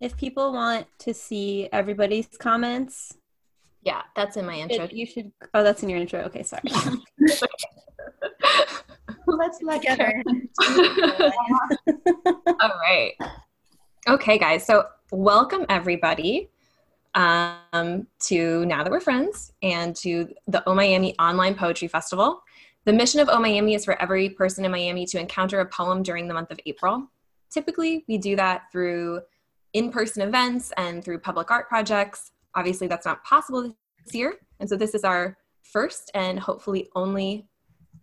if people want to see everybody's comments, Yeah, that's in my intro. you should. Oh, that's in your intro. Okay, sorry. Let's look at her. All right. Okay, guys. So, welcome everybody um, to Now That We're Friends and to the O Miami Online Poetry Festival. The mission of O Miami is for every person in Miami to encounter a poem during the month of April. Typically, we do that through in person events and through public art projects. Obviously, that's not possible this year. And so, this is our first and hopefully only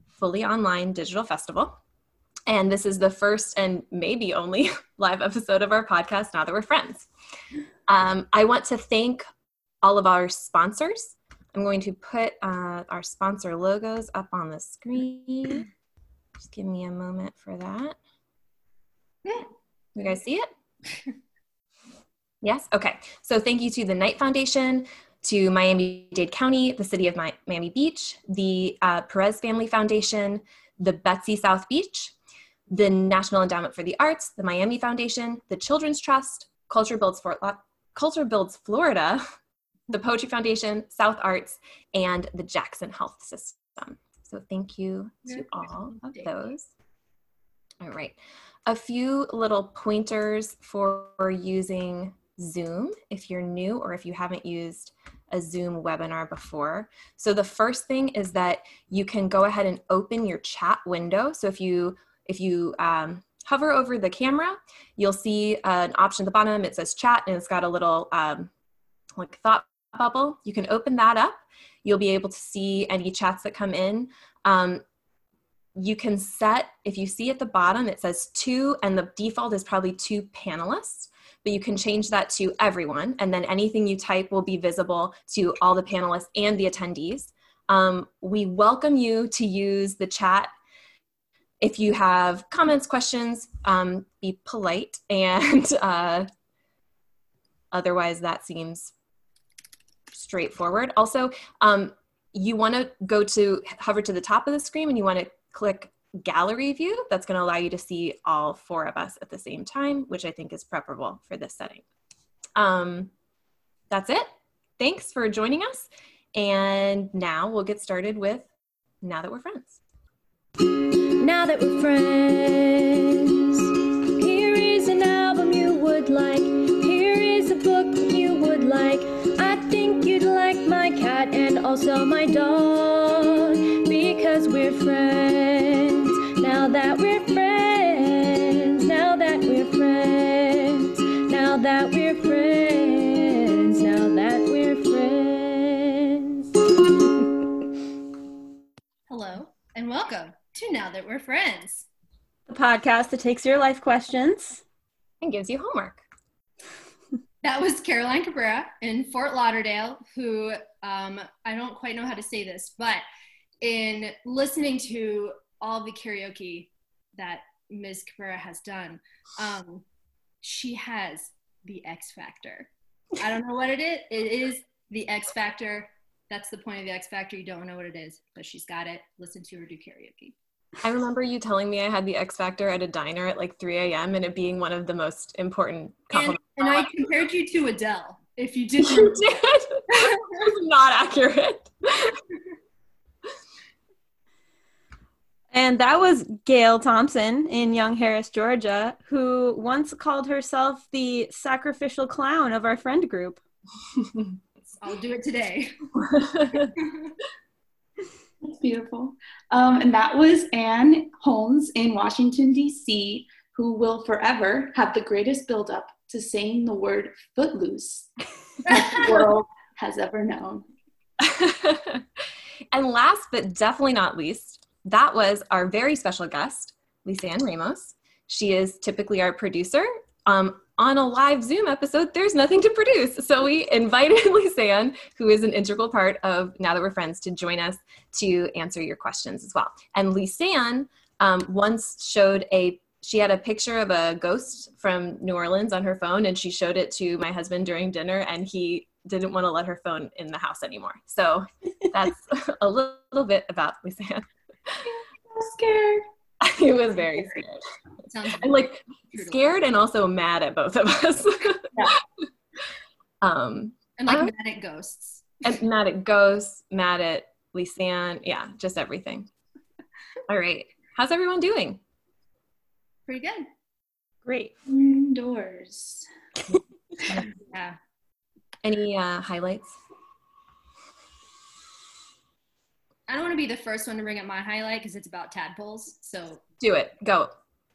fully online digital festival. And this is the first and maybe only live episode of our podcast, Now That We're Friends. Um, I want to thank all of our sponsors. I'm going to put uh, our sponsor logos up on the screen. Just give me a moment for that. You guys see it? Yes? Okay. So thank you to the Knight Foundation, to Miami Dade County, the City of Miami Beach, the uh, Perez Family Foundation, the Betsy South Beach, the National Endowment for the Arts, the Miami Foundation, the Children's Trust, Culture Builds, Fort La- Culture Builds Florida, the Poetry Foundation, South Arts, and the Jackson Health System. So thank you to all of those. All right. A few little pointers for using Zoom if you're new or if you haven't used a Zoom webinar before. So the first thing is that you can go ahead and open your chat window. So if you if you um, hover over the camera, you'll see an option at the bottom. It says chat and it's got a little um, like thought bubble. You can open that up. You'll be able to see any chats that come in. Um, you can set, if you see at the bottom, it says two, and the default is probably two panelists, but you can change that to everyone. And then anything you type will be visible to all the panelists and the attendees. Um, we welcome you to use the chat if you have comments, questions, um, be polite. And uh, otherwise, that seems straightforward. Also, um, you want to go to hover to the top of the screen and you want to click gallery view. That's going to allow you to see all four of us at the same time, which I think is preferable for this setting. Um, that's it. Thanks for joining us. And now we'll get started with Now That We're Friends. Now that we're friends, here is an album you would like. Here is a book you would like. I think you'd like my cat and also my dog because we're friends. Now that we're friends, now that we're friends. Hello and welcome to Now That We're Friends. the podcast that takes your life questions. And gives you homework. That was Caroline Cabrera in Fort Lauderdale, who um, I don't quite know how to say this, but in listening to all the karaoke that Ms. Cabrera has done, um, she has the X Factor. I don't know what it is. It is the X Factor. That's the point of the X Factor. You don't know what it is, but she's got it. Listen to her do karaoke. I remember you telling me I had the X Factor at a diner at like 3 a.m. and it being one of the most important And, compliments. and I compared you to Adele. If you didn't, You did. Not accurate. And that was Gail Thompson in Young Harris, Georgia, who once called herself the sacrificial clown of our friend group. I'll do it today. That's beautiful. Um, and that was Anne Holmes in Washington, D.C., who will forever have the greatest buildup to saying the word footloose that the world has ever known. and last but definitely not least, that was our very special guest, Lisanne Ramos. She is typically our producer. Um, on a live Zoom episode, there's nothing to produce. So we invited Lisanne, who is an integral part of Now That We're Friends, to join us to answer your questions as well. And Lisanne um, once showed a she had a picture of a ghost from New Orleans on her phone, and she showed it to my husband during dinner, and he didn't want to let her phone in the house anymore. So that's a little, little bit about Lisanne. I'm scared. he was very scared and like scared and also mad at both of us. Yeah. Um, And like Uh, mad at ghosts. and mad at ghosts, mad at Lisanne. Yeah, just everything. All right. How's everyone doing? Pretty good. Great. Indoors. Yeah. Any uh, highlights? I don't want to be the first one to bring up my highlight because it's about tadpoles. So Do it. Go.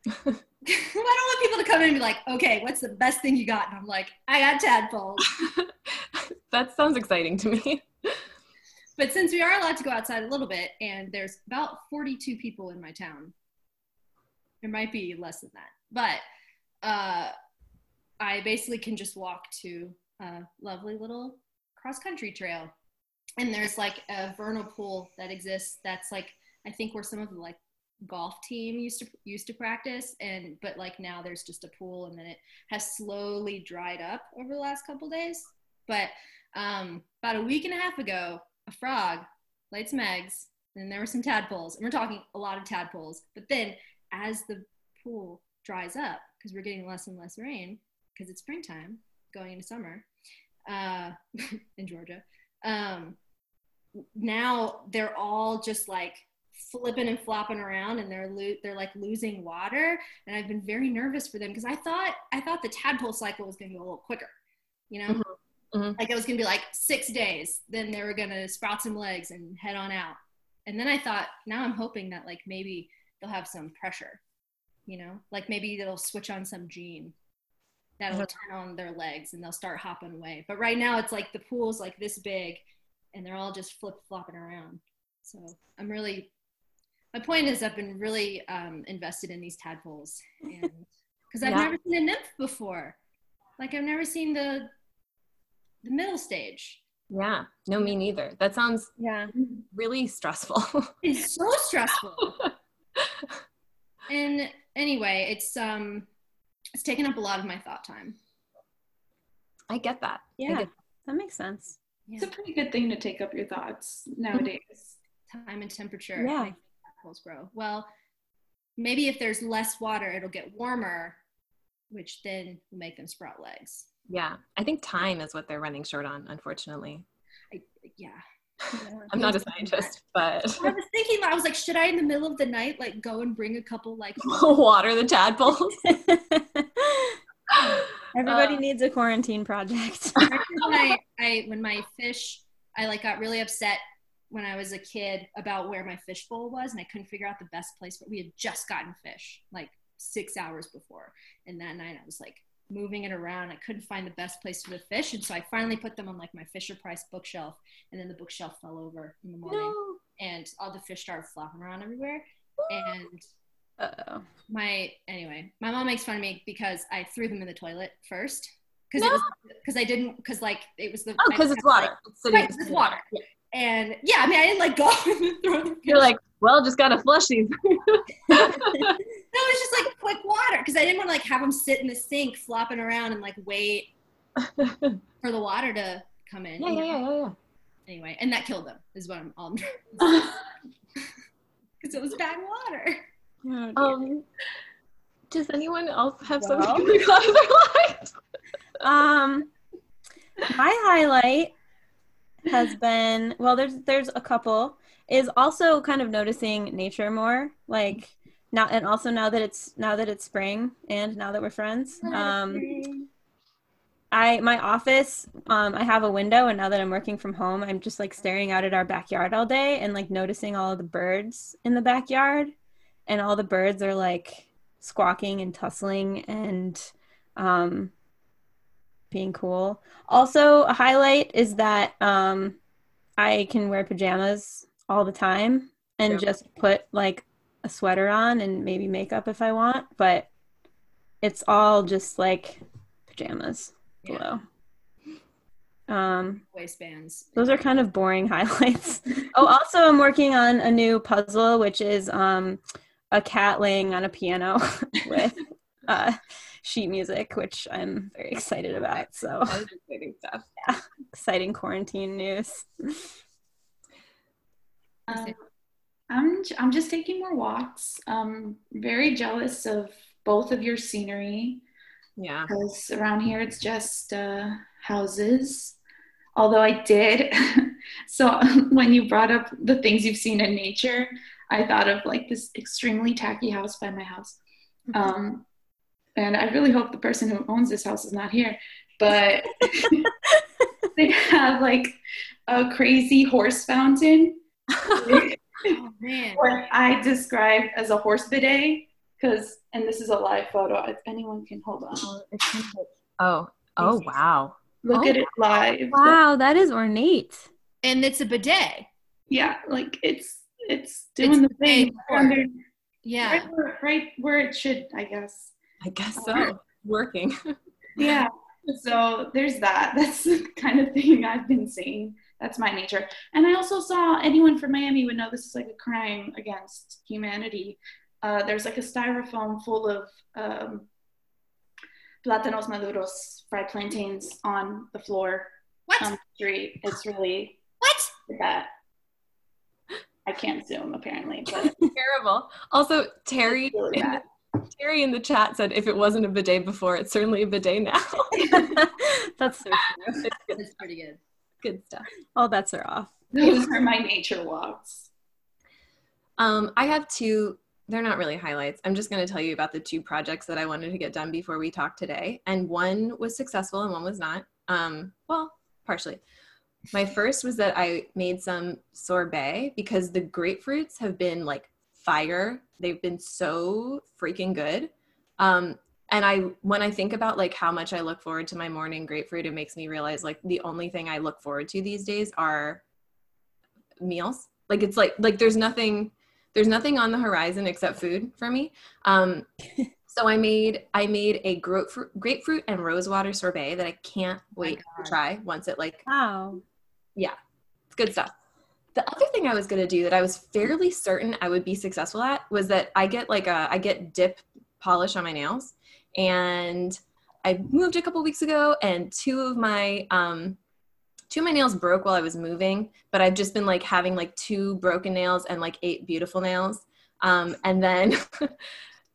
I don't want people to come in and be like, okay, what's the best thing you got? And I'm like, I got tadpoles. that sounds exciting to me. But since we are allowed to go outside a little bit, and there's about 42 people in my town, there might be less than that. But uh, I basically can just walk to a lovely little cross country trail. And there's like a vernal pool that exists that's like, I think where some of the like golf team used to used to practice and but like now there's just a pool and then it has slowly dried up over the last couple days. But um about a week and a half ago a frog laid some eggs and there were some tadpoles. And we're talking a lot of tadpoles. But then as the pool dries up because we're getting less and less rain because it's springtime going into summer uh, in georgia um, now they're all just like flipping and flopping around and they're lo- they're like losing water. And i've been very nervous for them because i thought i thought the tadpole cycle was going to go a little quicker you know? Mhm. Mhm. like it was going to be like six days. Then they were going to sprout some legs and head on out. And then i thought now i'm hoping that like maybe they'll have some pressure you know? Like maybe they'll switch on some gene that'll turn on their legs and they'll start hopping away but right now it's like the pool's like this big and they're all just flip flopping around so i'm really my point is i've been really um, invested in these tadpoles and because i've Yeah. never seen a nymph before like i've never seen the the middle stage Yeah. No, me neither. That sounds Yeah. really stressful. it's so stressful and anyway it's um it's taken up a lot of my thought time I get that. Yeah. get That makes sense. It's a pretty good thing to take up your thoughts nowadays. time and temperature Yeah. make tadpoles grow well maybe if there's less water it'll get warmer which then will make them sprout legs Yeah. I think time is what they're running short on, unfortunately. I, yeah I'm not a scientist, but I was thinking, I was like, should I in the middle of the night like go and bring a couple like water the tadpoles. Everybody Uh, needs a quarantine project. when I, I when my fish I like got really upset when I was a kid about where my fish bowl was and I couldn't figure out the best place but we had just gotten fish like six hours before and that night I was like moving it around I couldn't find the best place for the fish and so I finally put them on like my Fisher Price bookshelf and then the bookshelf fell over in the morning no. and all the fish started flopping around everywhere and Uh-oh. my anyway my mom makes fun of me because i threw them in the toilet first because No. it was because i didn't because like it was the Oh, because it's water. It's Right, it's water. and yeah i mean i didn't like go and throw them You're like, well, just gotta flush these. no it was just like quick water because i didn't want to like have them sit in the sink flopping around and like wait for the water to come in yeah, yeah, yeah, yeah. anyway and that killed them is what i'm all because it was bad water Oh. Um, does anyone else have Well. something going on in their lives? Um, my highlight has been well. There's there's a couple. Is also kind of noticing nature more, like now, and also now that it's now that it's spring and now that we're friends. Um, I my office, um, I have a window, and now that I'm working from home, I'm just like staring out at our backyard all day and like noticing all of the birds in the backyard, and all the birds are like squawking and tussling and um, being cool. Also, a highlight is that um, I can wear pajamas all the time and Yep. just put like a sweater on and maybe makeup if I want, but it's all just like pajamas Yeah. below. Um, waistbands those are kind of boring highlights. oh, also, I'm working on a new puzzle, which is um, a cat laying on a piano with uh, sheet music, which I'm very excited about. So, exciting stuff. Yeah, exciting quarantine news. Um, I'm I'm just taking more walks. Um, very jealous of both of your scenery Yeah. because around here it's just uh, houses. Although I did. so when you brought up the things you've seen in nature, I thought of like this extremely tacky house by my house. Um, and I really hope the person who owns this house is not here. But they have like a crazy horse fountain. Oh, man. what I describe as a horse bidet. Because, and this is a live photo. If anyone can hold on, Oh, oh, oh wow. look Oh. at it live. Wow, that is ornate. And it's a bidet. Yeah, like it's it's doing It's the thing under, Yeah. right, where, right where it should, I guess. I guess uh, so. Working. Yeah. So there's that. That's the kind of thing I've been seeing. That's my nature. And I also saw anyone from Miami would know this is like a crime against humanity. Uh, there's like a styrofoam full of um, plátanos maduros, fried plantains on the floor What? on the street. It's really what? bad. I can't zoom apparently, but Terrible. Also, Terry it's really bad. Terry in the chat said if it wasn't a bidet before, it's certainly a bidet now. That's so true. That's pretty good. Good stuff. All bets are off. Those are my nature walks. Um, I have two. They're not really highlights. I'm just going to tell you about the two projects that I wanted to get done before we talk today, and one was successful and one was not. Um, well, partially. My first was that I made some sorbet because the grapefruits have been like fire. They've been so freaking good. Um, and I, when I think about like how much I look forward to my morning grapefruit, it makes me realize like the only thing I look forward to these days are meals. Like it's like like there's nothing there's nothing on the horizon except food for me. Um, so I made I made a grapefruit grapefruit and rosewater sorbet that I can't wait to try once it like Wow. Yeah, it's good stuff. The other thing I was gonna do that I was fairly certain I would be successful at was that I get like a I get dip polish on my nails, and I moved a couple weeks ago, and two of my um, two of my nails broke while I was moving, but I've just been like having like two broken nails and like eight beautiful nails, um, and then.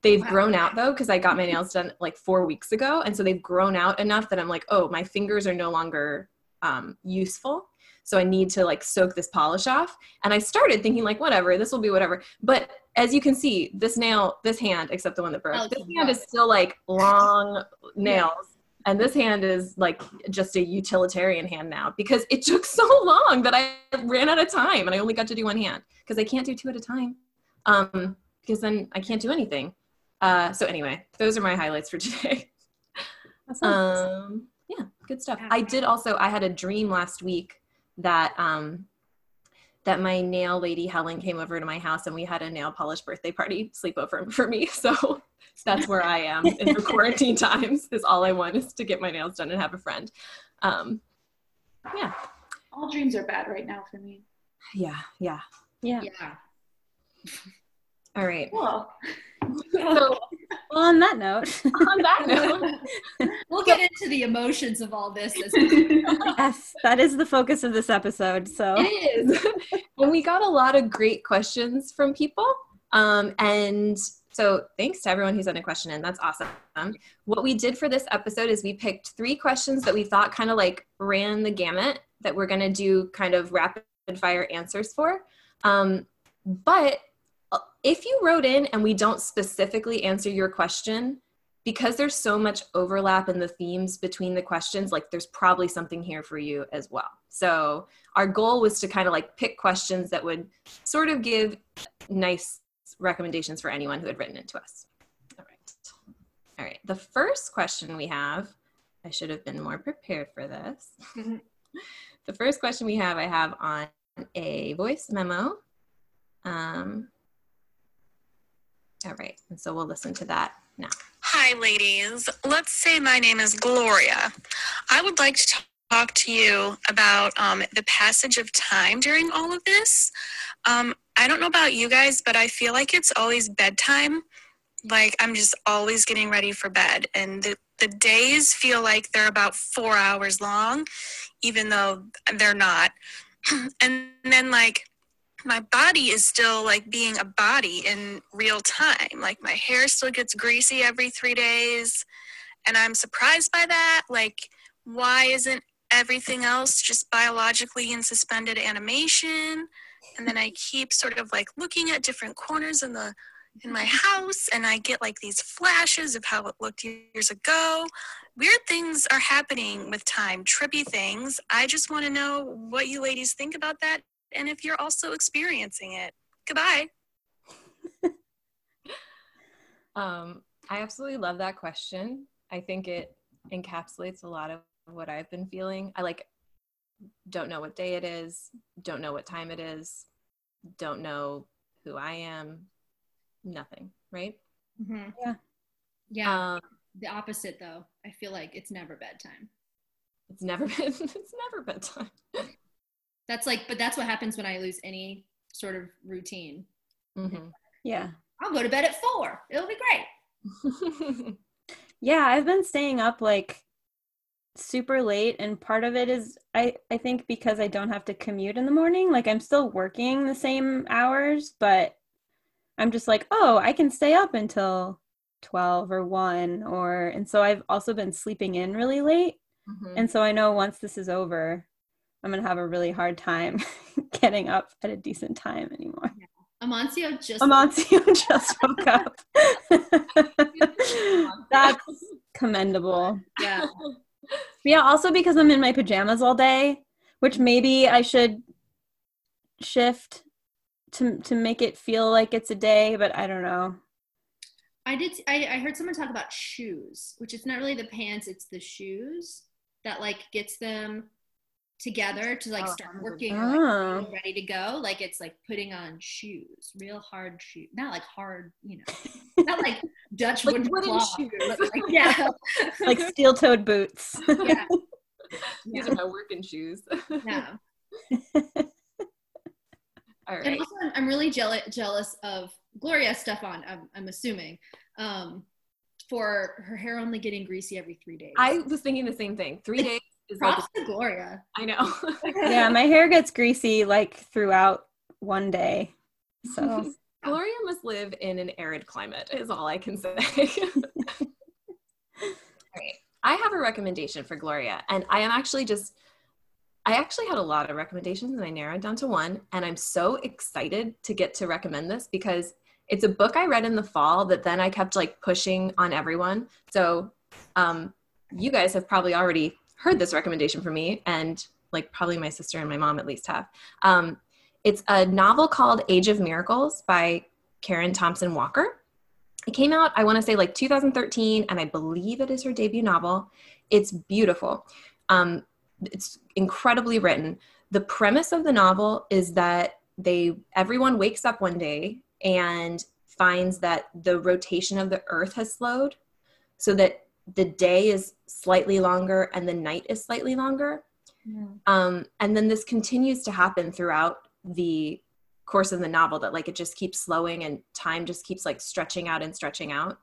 They've Wow. grown out though because I got my nails done like four weeks ago, and so they've grown out enough that I'm like, oh, my fingers are no longer um, useful so i need to like soak this polish off. And i started thinking like whatever this will be whatever. But as you can see this nail this hand except the one that broke Oh, this hand is still like long nails. And this hand is like just a utilitarian hand now because it took so long that i ran out of time and i only got to do one hand because i can't do two at a time. Um because then i can't do anything. Uh so anyway those are my highlights for today. Um yeah good stuff. I did also i had a dream last week that um that my nail lady helen came over to my house and we had a nail polish birthday party sleepover for me so that's where i am in the quarantine times is all i want is to get my nails done and have a friend um yeah All dreams are bad right now for me. yeah yeah yeah. Yeah. All right Well, so Well, on that note, on that note We'll get into the emotions of all this. As yes, that is the focus of this episode. So It is. and we got a lot of great questions from people. Um, and so thanks to everyone who sent a question in. That's awesome. What we did for this episode is we picked three questions that we thought kind of like ran the gamut that we're going to do kind of rapid fire answers for. Um, but if you wrote in and we don't specifically answer your question, because there's so much overlap in the themes between the questions, like there's probably something here for you as well. So our goal was to kind of like pick questions that would sort of give nice recommendations for anyone who had written into us. All right. All right. The first question we have, I should have been more prepared for this. the first question we have, I have on a voice memo. Um, all right. And so we'll listen to that now. Hi, ladies. Let's say my name is Gloria. I would like to talk to you about um, the passage of time during all of this. Um, I don't know about you guys, but I feel like it's always bedtime. Like I'm just always getting ready for bed, and the, the days feel like they're about four hours long, even though they're not. and then, like, my body is still like being a body in real time. Like my hair still gets greasy every three days. And I'm surprised by that. Like why isn't everything else just biologically in suspended animation? And then I keep sort of like looking at different corners in the in my house and I get like these flashes of how it looked years ago. Weird things are happening with time, trippy things. I just want to know what you ladies think about that and if you're also experiencing it. Goodbye. Um, I absolutely love that question. I think it encapsulates a lot of what I've been feeling. I like don't know what day it is, don't know what time it is, don't know who I am, nothing, right? Mhm. Yeah. Yeah. Um, the opposite though. I feel like it's never bedtime. it's never been it's never bedtime. That's like, but that's what happens when I lose any sort of routine. Mhm. Yeah. I'll go to bed at four. It'll be great. Yeah, I've been staying up like super late and part of it is I I think because I don't have to commute in the morning, like I'm still working the same hours, but I'm just like, "Oh, I can stay up until 12 or 1 or and so I've also been sleeping in really late. Mhm. And so I know once this is over, I'm going to have a really hard time getting up at a decent time anymore. Amancio just Amancio just woke up. That's commendable. yeah. Yeah, also because I'm in my pajamas all day, which maybe I should shift to to make it feel like it's a day, but I don't know. I did. I, I heard someone talk about shoes, which it's not really the pants; it's the shoes that like gets them together to like Oh, start I'm working, with or, like, Oh. ready to go. Like it's like putting on shoes, real hard shoes, not like hard, you know, not like Dutch Like wooden, wooden claw, shoes. but, like, yeah, Like steel-toed boots. yeah, These are my working shoes. yeah. All And also, I'm, I'm really jealous jealous of Gloria Estefan. I'm, I'm assuming um, for her hair only getting greasy every three days. I was thinking the same thing. Three days is like props to Gloria. I know. yeah, my hair gets greasy like throughout one day. So Gloria must live in an arid climate, is all I can say. all right. I have a recommendation for Gloria, and I am actually just, I actually had a lot of recommendations and I narrowed down to one. And I'm so excited to get to recommend this because it's a book I read in the fall that then I kept like pushing on everyone. So, um, you guys have probably already heard this recommendation from me, and like probably my sister and my mom at least have. Um, it's a novel called Age of Miracles by Karen Thompson Walker. It came out, I want to say like 2013, and I believe it is her debut novel. It's beautiful. Um, it's incredibly written. The premise of the novel is that they everyone wakes up one day and finds that the rotation of the earth has slowed so that the day is slightly longer and the night is slightly longer. Um, and then this continues to happen throughout the course of the novel that like it just keeps slowing and time just keeps like stretching out and stretching out.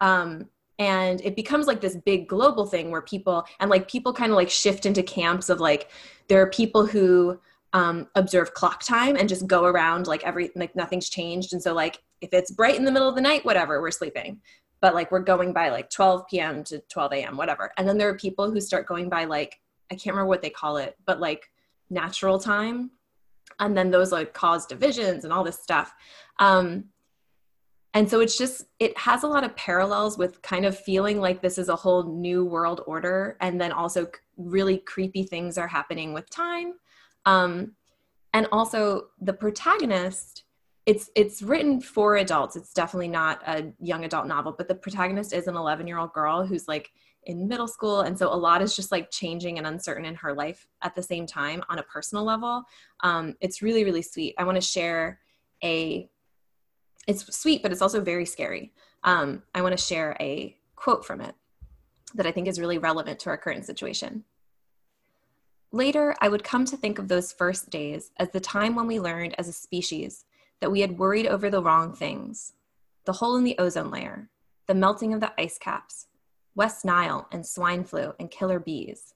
Um, and it becomes like this big global thing where people and like people kind of like shift into camps of like there are people who um, observe clock time and just go around like every like nothing's changed. And so like if it's bright in the middle of the night whatever we're sleeping but like we're going by like 12 p.m to 12 a.m whatever. And then there are people who start going by like i can't remember what they call it but like natural time. And then those like cause divisions and all this stuff. Um, and so it's just it has a lot of parallels with kind of feeling like this is a whole new world order. And then also really creepy things are happening with time. Um, and also the protagonist it's it's written for adults. It's definitely not a young adult novel but the protagonist is an 11 year old girl who's like in middle school and so a lot is just like changing and uncertain in her life at the same time on a personal level. Um, it's really really sweet. I want to share a it's sweet but it's also very scary. Um, i want to share a quote from it that i think is really relevant to our current situation. Later i would come to think of those first days as the time when we learned as a species that we had worried over the wrong things the hole in the ozone layer the melting of the ice caps West Nile and swine flu and killer bees.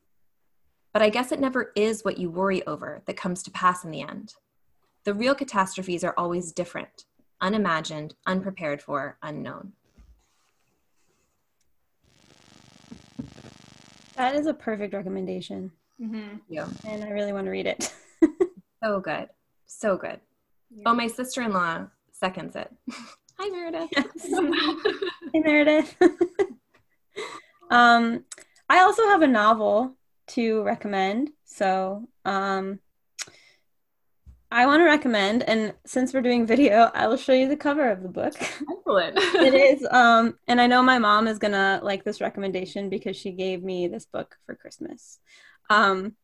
But I guess it never is what you worry over that comes to pass in the end. The real catastrophes are always different, unimagined, unprepared for, unknown. That is a perfect recommendation, Mhm. Yeah. and I really want to read it. So good. So good. Oh, my sister in law seconds it. Hi, Meredith. Hey, Meredith. um, I also have a novel to recommend. So, um, I want to recommend, and since we're doing video, I will show you the cover of the book. Excellent. it is, um, and I know my mom is gonna like this recommendation because she gave me this book for Christmas. Um,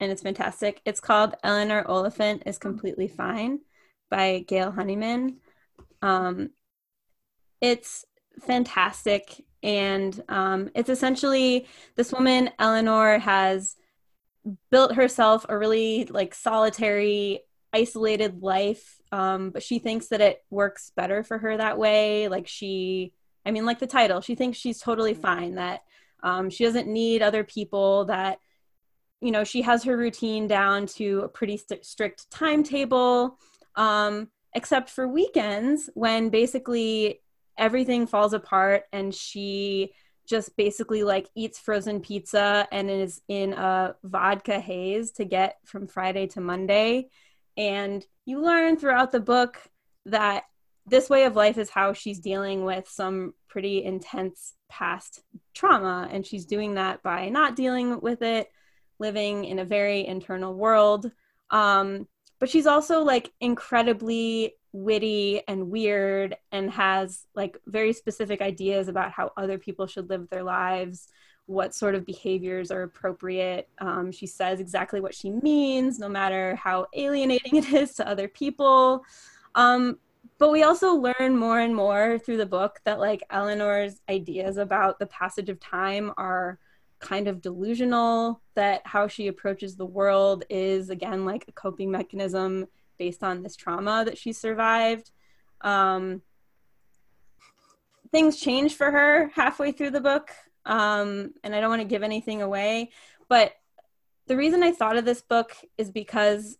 and it's fantastic. It's called Eleanor Oliphant is Completely Fine by Gail Honeyman. Um, it's fantastic and um, it's essentially this woman eleanor has built herself a really like solitary isolated life um, but she thinks that it works better for her that way like she i mean like the title she thinks she's totally fine that um, she doesn't need other people that you know she has her routine down to a pretty st- strict timetable um, except for weekends when basically everything falls apart and she just basically like eats frozen pizza and is in a vodka haze to get from Friday to Monday. And you learn throughout the book that this way of life is how she's dealing with some pretty intense past trauma. And she's doing that by not dealing with it, living in a very internal world. Um, but she's also like incredibly witty and weird and has like very specific ideas about how other people should live their lives what sort of behaviors are appropriate um, she says exactly what she means no matter how alienating it is to other people um, but we also learn more and more through the book that like eleanor's ideas about the passage of time are kind of delusional that how she approaches the world is again like a coping mechanism based on this trauma that she survived. Um, things change for her halfway through the book, um, and I don't want to give anything away. But the reason I thought of this book is because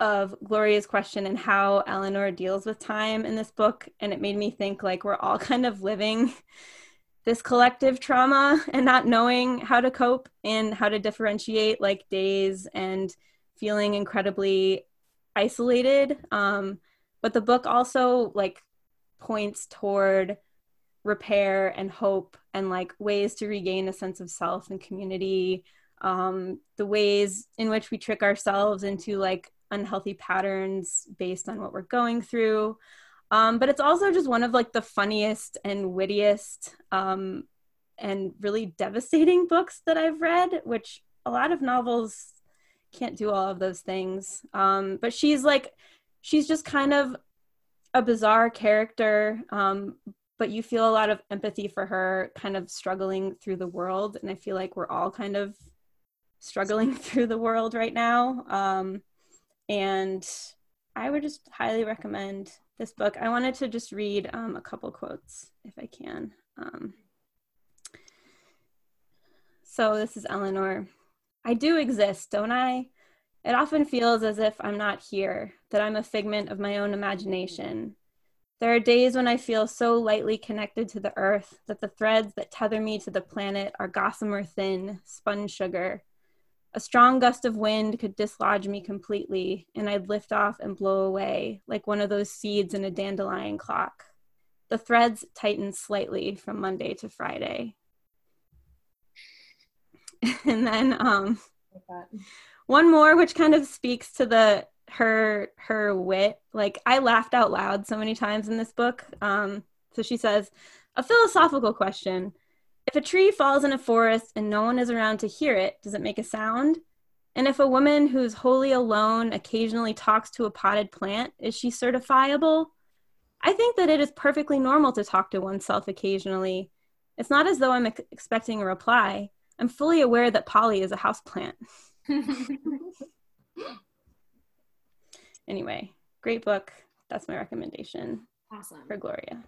of Gloria's question and how Eleanor deals with time in this book, and it made me think like we're all kind of living this collective trauma and not knowing how to cope and how to differentiate like days and feeling incredibly isolated. Um, but the book also like points toward repair and hope and like ways to regain a sense of self and community. Um, the ways in which we trick ourselves into like unhealthy patterns based on what we're going through um, but it's also just one of like the funniest and wittiest um, and really devastating books that i've read which a lot of novels can't do all of those things. Um, but she's like, she's just kind of a bizarre character, um, but you feel a lot of empathy for her kind of struggling through the world. And I feel like we're all kind of struggling through the world right now. Um, and I would just highly recommend this book. I wanted to just read um, a couple quotes if I can. Um, so this is Eleanor. I do exist, don't I? It often feels as if I'm not here, that I'm a figment of my own imagination. There are days when I feel so lightly connected to the earth that the threads that tether me to the planet are gossamer thin, spun sugar. A strong gust of wind could dislodge me completely, and I'd lift off and blow away like one of those seeds in a dandelion clock. The threads tighten slightly from Monday to Friday. and then um, one more, which kind of speaks to the her her wit. Like I laughed out loud so many times in this book. Um, so she says, a philosophical question: If a tree falls in a forest and no one is around to hear it, does it make a sound? And if a woman who's wholly alone occasionally talks to a potted plant, is she certifiable? I think that it is perfectly normal to talk to oneself occasionally. It's not as though I'm ex- expecting a reply. I'm fully aware that Polly is a houseplant. anyway, great book. That's my recommendation awesome. for Gloria.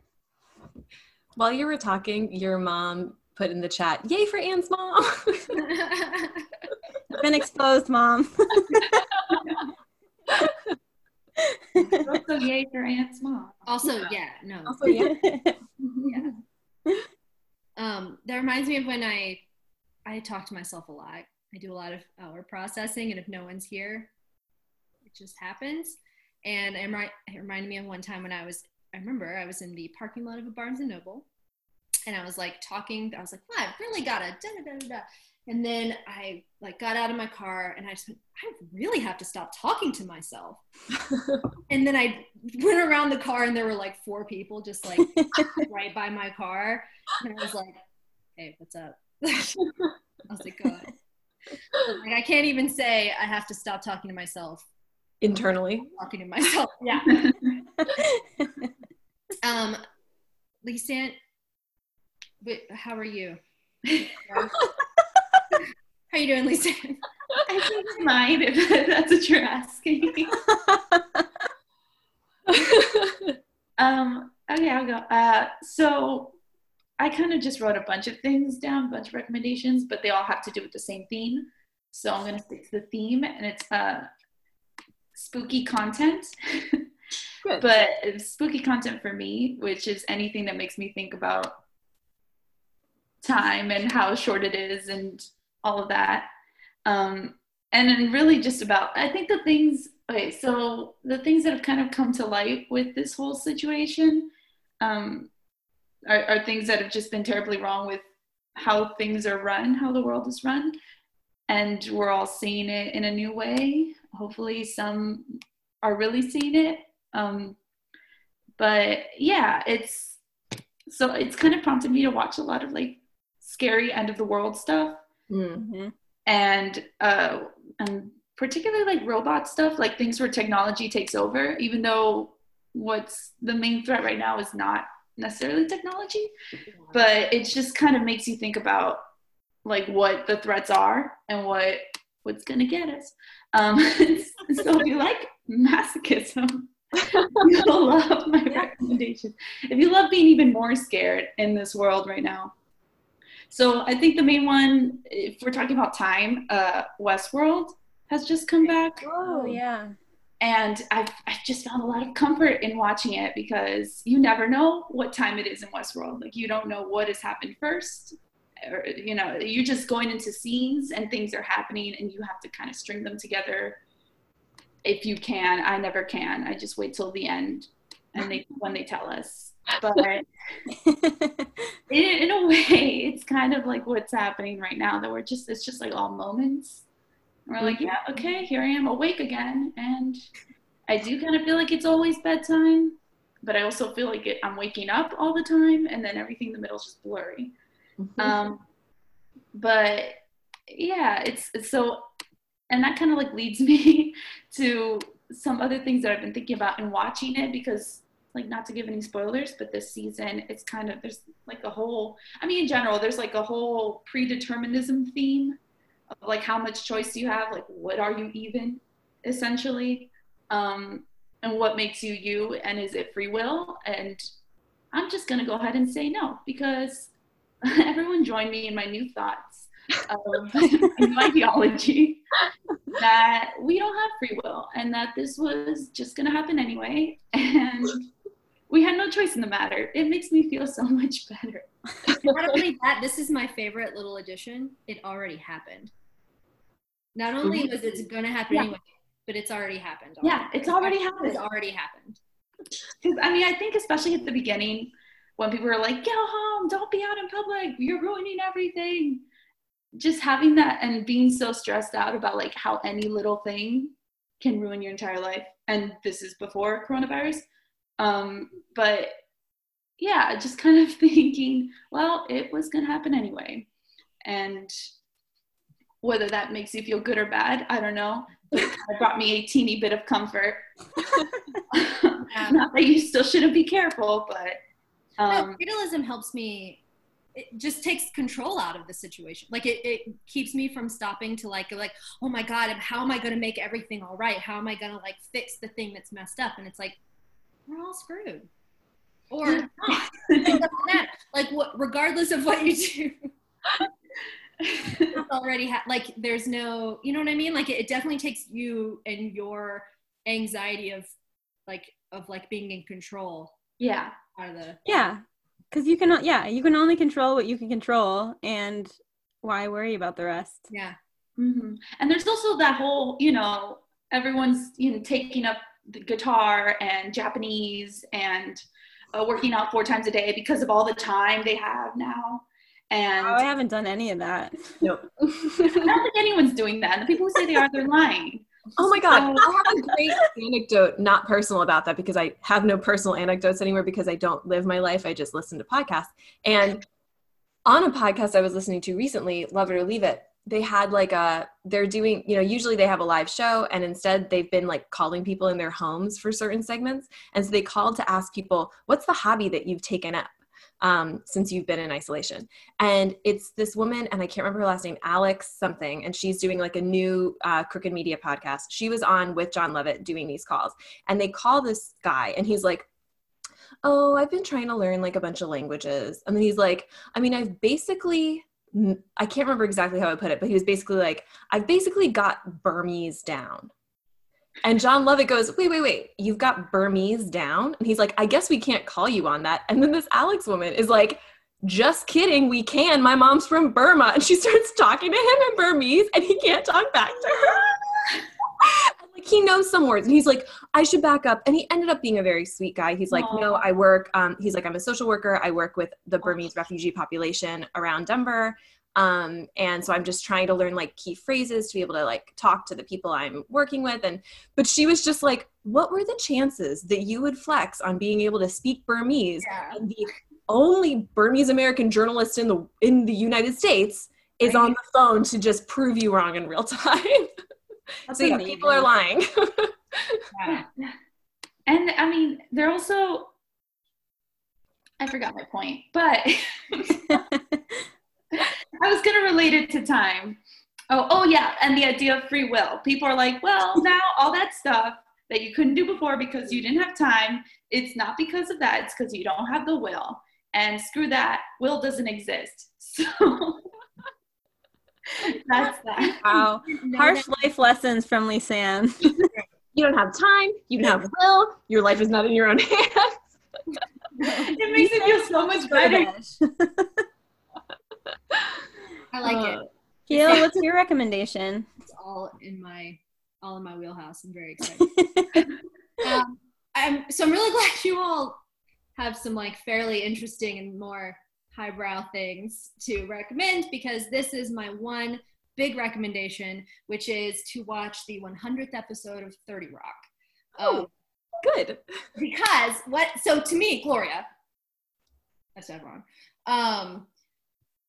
While you were talking, your mom put in the chat, "Yay for Anne's mom!" Been exposed, mom. Also, yay for Aunt's mom. also, yeah, no. also, Oh, yeah. Um, that reminds me of when I I talk to myself a lot. I do a lot of outward processing, and if no one's here, it just happens. And it, remi- it reminded me of one time when I was, I remember I was in the parking lot of a Barnes and Noble, and I was like talking. I was like, "Well, I've really got to da da da da." da." And then I like got out of my car, and I just went, "I really have to stop talking to myself." and then I went around the car, and there were like four people just like right by my car, and I was like, "Hey, what's up?" I was like, "God." Like I can't even say I have to stop talking to myself. Internally. Talking to myself. Yeah. Um, Lisanne, but how are you? how are you doing, Lisa? I think I might, if that's what you're asking. um, okay, I'll go. Uh, so I kind of just wrote a bunch of things down, a bunch of recommendations, but they all have to do with the same theme. So I'm going to stick to the theme, and it's uh, spooky content. But spooky content for me, which is anything that makes me think about time and how short it is and all of that. Um, and then really just about, I think the things, okay, so the things that have kind of come to light with this whole situation um, are, are things that have just been terribly wrong with how things are run, how the world is run. And we're all seeing it in a new way. Hopefully, some are really seeing it. Um, but yeah, it's so it's kind of prompted me to watch a lot of like scary end of the world stuff Mm. Mhm. and uh and particularly like robot stuff like things where technology takes over even though what's the main threat right now is not necessarily technology but it just kind of makes you think about like what the threats are and what what's gonna get us um so if you like masochism you'll love my recommendation if you love being even more scared in this world right now so I think the main one, if we're talking about time, uh, Westworld has just come back, Oh yeah. and I've I've just found a lot of comfort in watching it because you never know what time it is in Westworld. Like you don't know what has happened first, or you know you're just going into scenes and things are happening, and you have to kind of string them together. If you can, I never can. I just wait till the end, and they when they tell us. But in, in a way, it's kind of like what's happening right now. That we're just it's just like all moments. We're like, yeah, okay, here I am awake again, and I do kind of feel like it's always bedtime, but I also feel like it, I'm waking up all the time, and then everything in the middle is just blurry. Um, but yeah, it's, it's so, and that kind of like leads me to some other things that I've been thinking about and watching it because, like, not to give any spoilers, but this season it's kind of there's like a whole. I mean, in general, there's like a whole predeterminism theme of like how much choice you have, like what are you even, essentially, um, and what makes you you, and is it free will? And I'm just gonna go ahead and say no because everyone join me in my new thoughts of new ideology that we don't have free will and that this was just going to happen anyway and we had no choice in the matter it makes me feel so much better Not only that, this is my favorite little addition. It already happened. Not only was it going to happen Yeah. anyway, but it's already happened. Yeah, it's already happened. It's already happened. Because I mean, I think especially at the beginning, when people were like, "Go home, don't be out in public, you're ruining everything," just having that and being so stressed out about like how any little thing can ruin your entire life. And this is before coronavirus, um, but yeah, just kind of thinking, well, it was gonna happen anyway, and whether that makes you feel good or bad, I don't know. But it kind of brought me a teeny bit of comfort. Not that you still shouldn't be careful, but um, no, fatalism helps me. It just takes control out of the situation. Like it, it keeps me from stopping to like, like, oh my god, how am I going to make everything all right? How am I going to like fix the thing that's messed up? And it's like, we're all screwed, or not. It doesn't matter. Like what, regardless of what you do, it's already ha- like there's no, you know what I mean? Like it, it definitely takes you and your anxiety of like of like being in control yeah, out of the Yeah, because you can yeah you can only control what you can control, and why worry about the rest? Yeah. hmm And there's also that whole, you know, everyone's you know taking up the guitar and Japanese and uh, working out four times a day because of all the time they have now. And Oh, I haven't done any of that. Nope. I don't think anyone's doing that. And the people who say they are, they're lying. Oh my god, I have a great anecdote, not personal about that because I have no personal anecdotes anymore because I don't live my life. I just listen to podcasts. And on a podcast I was listening to recently, Love It or Leave It, they had like a they're doing, you know, usually they have a live show and instead they've been like calling people in their homes for certain segments. And so they called to ask people, what's the hobby that you've taken up? um, since you've been in isolation. And it's this woman, and I can't remember her last name, Alex something, and she's doing like a new uh, Crooked Media podcast. She was on with Jon Lovett doing these calls, and they call this guy, and he's like, Oh, I've been trying to learn like a bunch of languages. And then he's like, I mean, I've basically, I can't remember exactly how I put it, but he was basically like, I've basically got Burmese down. And Jon Lovett goes, wait, wait, wait, you've got Burmese down? And he's like, I guess we can't call you on that. And then this Alex woman is like, just kidding, we can. My mom's from Burma. And she starts talking to him in Burmese and he can't talk back to her. Like he knows some words and he's like, I should back up. And he ended up being a very sweet guy. He's like, Aw. no, I work, um, he's like, I'm a social worker. I work with the Burmese refugee population around Denver um, and so i'm just trying to learn like key phrases to be able to like talk to the people i'm working with and but she was just like what were the chances that you would flex on being able to speak burmese Yeah. and the only burmese american journalist in the in the united states is Right. on the phone to just prove you wrong in real time That's so yeah people are lying Yeah. And I mean, they're also, I forgot my point, but I was going to relate it to time. Oh, oh yeah, and the idea of free will. People are like, well, now all that stuff that you couldn't do before because you didn't have time, it's not because of that, it's because you don't have the will. And screw that, will doesn't exist. So that's that. wow. Harsh life lessons from Lisanne. you don't have time you don't have will your life is not in your own hands It makes me feel so much better. I like Uh, it. Gail, what's your recommendation? It's all in my all in my wheelhouse. I'm very excited. um, I'm so I'm really glad you all have some like fairly interesting and more highbrow things to recommend because this is my one big recommendation, which is to watch the 100th episode of 30 Rock. Um, Oh. good because what so to me gloria i said wrong um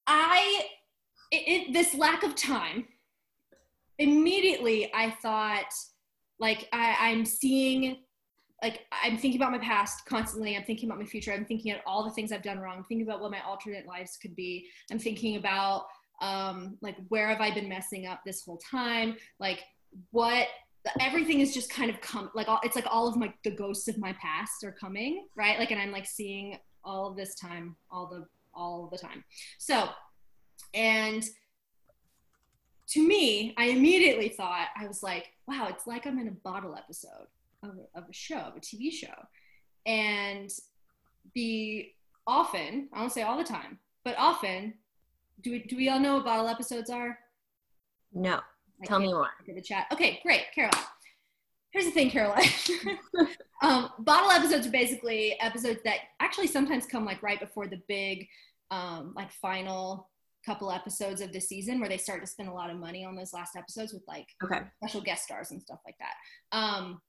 i it, it, this lack of time immediately i thought like I, i'm seeing like i'm thinking about my past constantly i'm thinking about my future i'm thinking about all the things i've done wrong i'm thinking about what my alternate lives could be i'm thinking about um like where have i been messing up this whole time like what everything is just kind of come like all, it's like all of my the ghosts of my past are coming right? Like and i'm like seeing all of this time all the all the time. So and to me i immediately thought i was like wow it's like i'm in a bottle episode of a, of a show of a tv show and the often i won't say all the time but often do we do we all know what bottle episodes are no I tell me more look the chat. Okay, great, Caroline. Here's the thing, Caroline. um, bottle episodes are basically episodes that actually sometimes come like right before the big, um, like final couple episodes of the season where they start to spend a lot of money on those last episodes with like okay special guest stars and stuff like that. Um,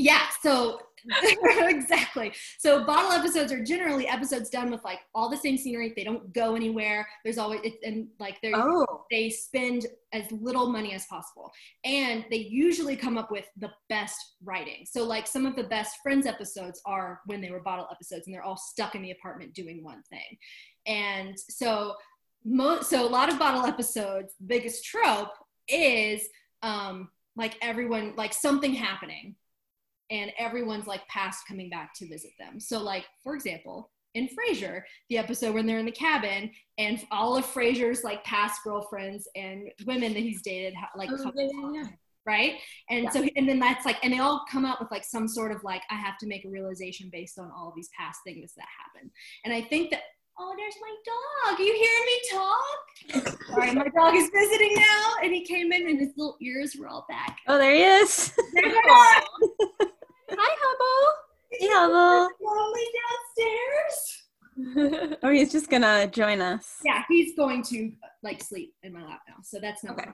yeah, so exactly. So bottle episodes are generally episodes done with like all the same scenery. They don't go anywhere. There's always it, and like they're oh they spend as little money as possible and they usually come up with the best writing so like some of the best friends episodes are when they were bottle episodes and they're all stuck in the apartment doing one thing and so mo- so a lot of bottle episodes biggest trope is um like everyone like something happening and everyone's like past coming back to visit them so like for example in Frasier, the episode when they're in the cabin and all of Frasier's like past girlfriends and women that he's dated like Oh, yeah, yeah, right and Yeah. so and then that's like and they all come out with like some sort of like i have to make a realization based on all these past things that happened and i think that Oh, there's my dog. You hear me talk? All right, my dog is visiting now, and he came in, and his little ears were all back. Oh, there he is. There are. Hi, Hubble. Hey, Hubble. Lonely downstairs. or he's just gonna join us. Yeah, he's going to like sleep in my lap now, so that's no Okay.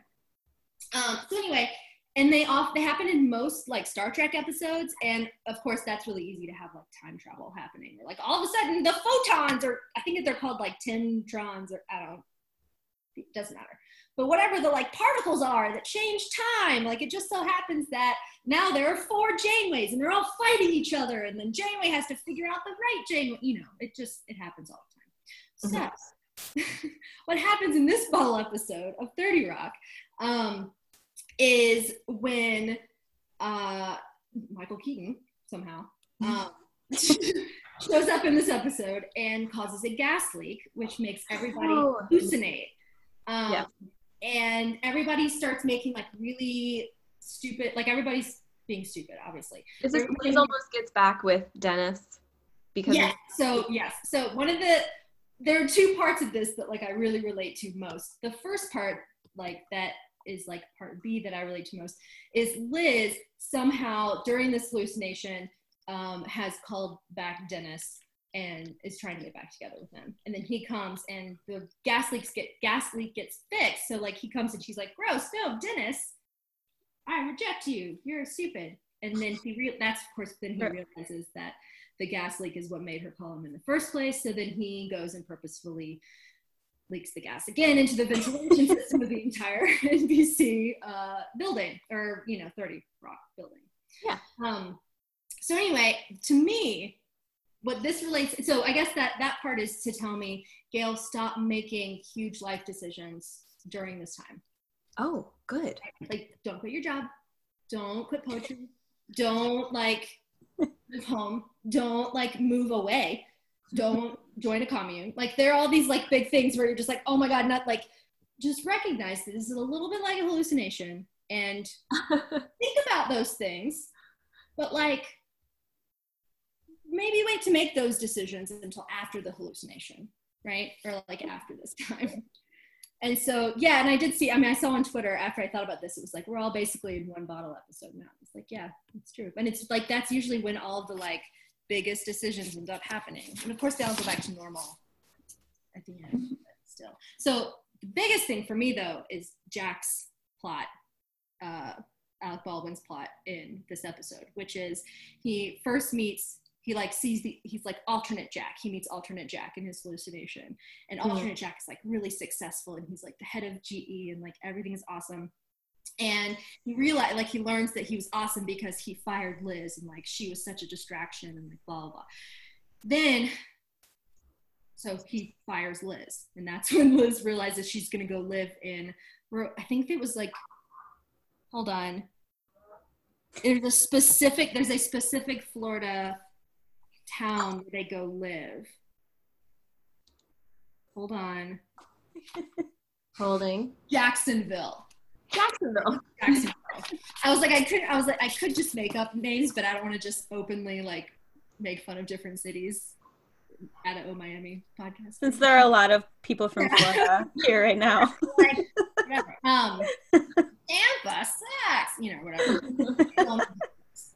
Um, so anyway, and they off they happen in most like Star Trek episodes, and of course that's really easy to have like time travel happening. Like all of a sudden the photons, or I think they're called like tentrons, or I don't it doesn't matter. But whatever the like particles are that change time, like it just so happens that now there are four Janeways and they're all fighting each other, and then Janeway has to figure out the right Janeway. You know, it just it happens all the time. So, what happens in this bottle episode of 30 Rock um, is when uh, Michael Keaton somehow um, shows up in this episode and causes a gas leak, which makes everybody Oh. hallucinate. Um, Yeah. And everybody starts making like really stupid, like everybody's being stupid, obviously. Is this almost gets back with Dennis? Because yes. So yes. So one of the there are two parts of this that like I really relate to most. The first part, like that is like part B that I relate to most, is Liz somehow during this hallucination um, has called back Dennis and is trying to get back together with him. And then he comes and the gas leaks get gas leak gets fixed. So like he comes and she's like, gross, no, Dennis, I reject you. You're stupid. And then he re- that's of course then he realizes that the gas leak is what made her call him in the first place. So then he goes and purposefully leaks the gas again into the ventilation system of the entire NBC uh, building, or you know, 30 Rock building. Yeah. Um. So anyway, to me, what this relates. So I guess that that part is to tell me, Gail, stop making huge life decisions during this time. Oh, good. like don't quit your job. Don't quit poetry. Don't like move home. Don't like move away. Don't join a commune. Like there are all these like big things where you're just like oh my god not like just recognize that this is a little bit like a hallucination and think about those things. But like maybe wait to make those decisions until after the hallucination right? Or like after this time. And so yeah and i did see i mean i saw on twitter after i thought about this it was like we're all basically in one bottle episode now. It's like yeah it's true. And it's like that's usually when all the like biggest decisions end up happening. And of course they all go back to normal at the end but still. So the biggest thing for me though is jack's plot uh alec baldwin's plot in this episode which is he first meets he like sees the he's like alternate jack. He meets alternate jack in his hallucination. And Mhm. alternate jack is like really successful and he's like the head of ge and like everything is awesome. And he realized like he learns that he was awesome because he fired liz and like she was such a distraction and like blah blah blah. Then so he fires liz and that's when liz realizes she's going to go live in i think it was like hold on. There's a specific there's a specific florida town where they go live hold on Holding. jacksonville Jacksonville. Jacksonville. I was like, I could, I was like, I could just make up names, but I don't want to just openly like make fun of different cities at a Oh Miami podcast. Since there are a lot of people from Florida here right now. like, whatever. Um, Tampa sucks, you know, whatever. Um,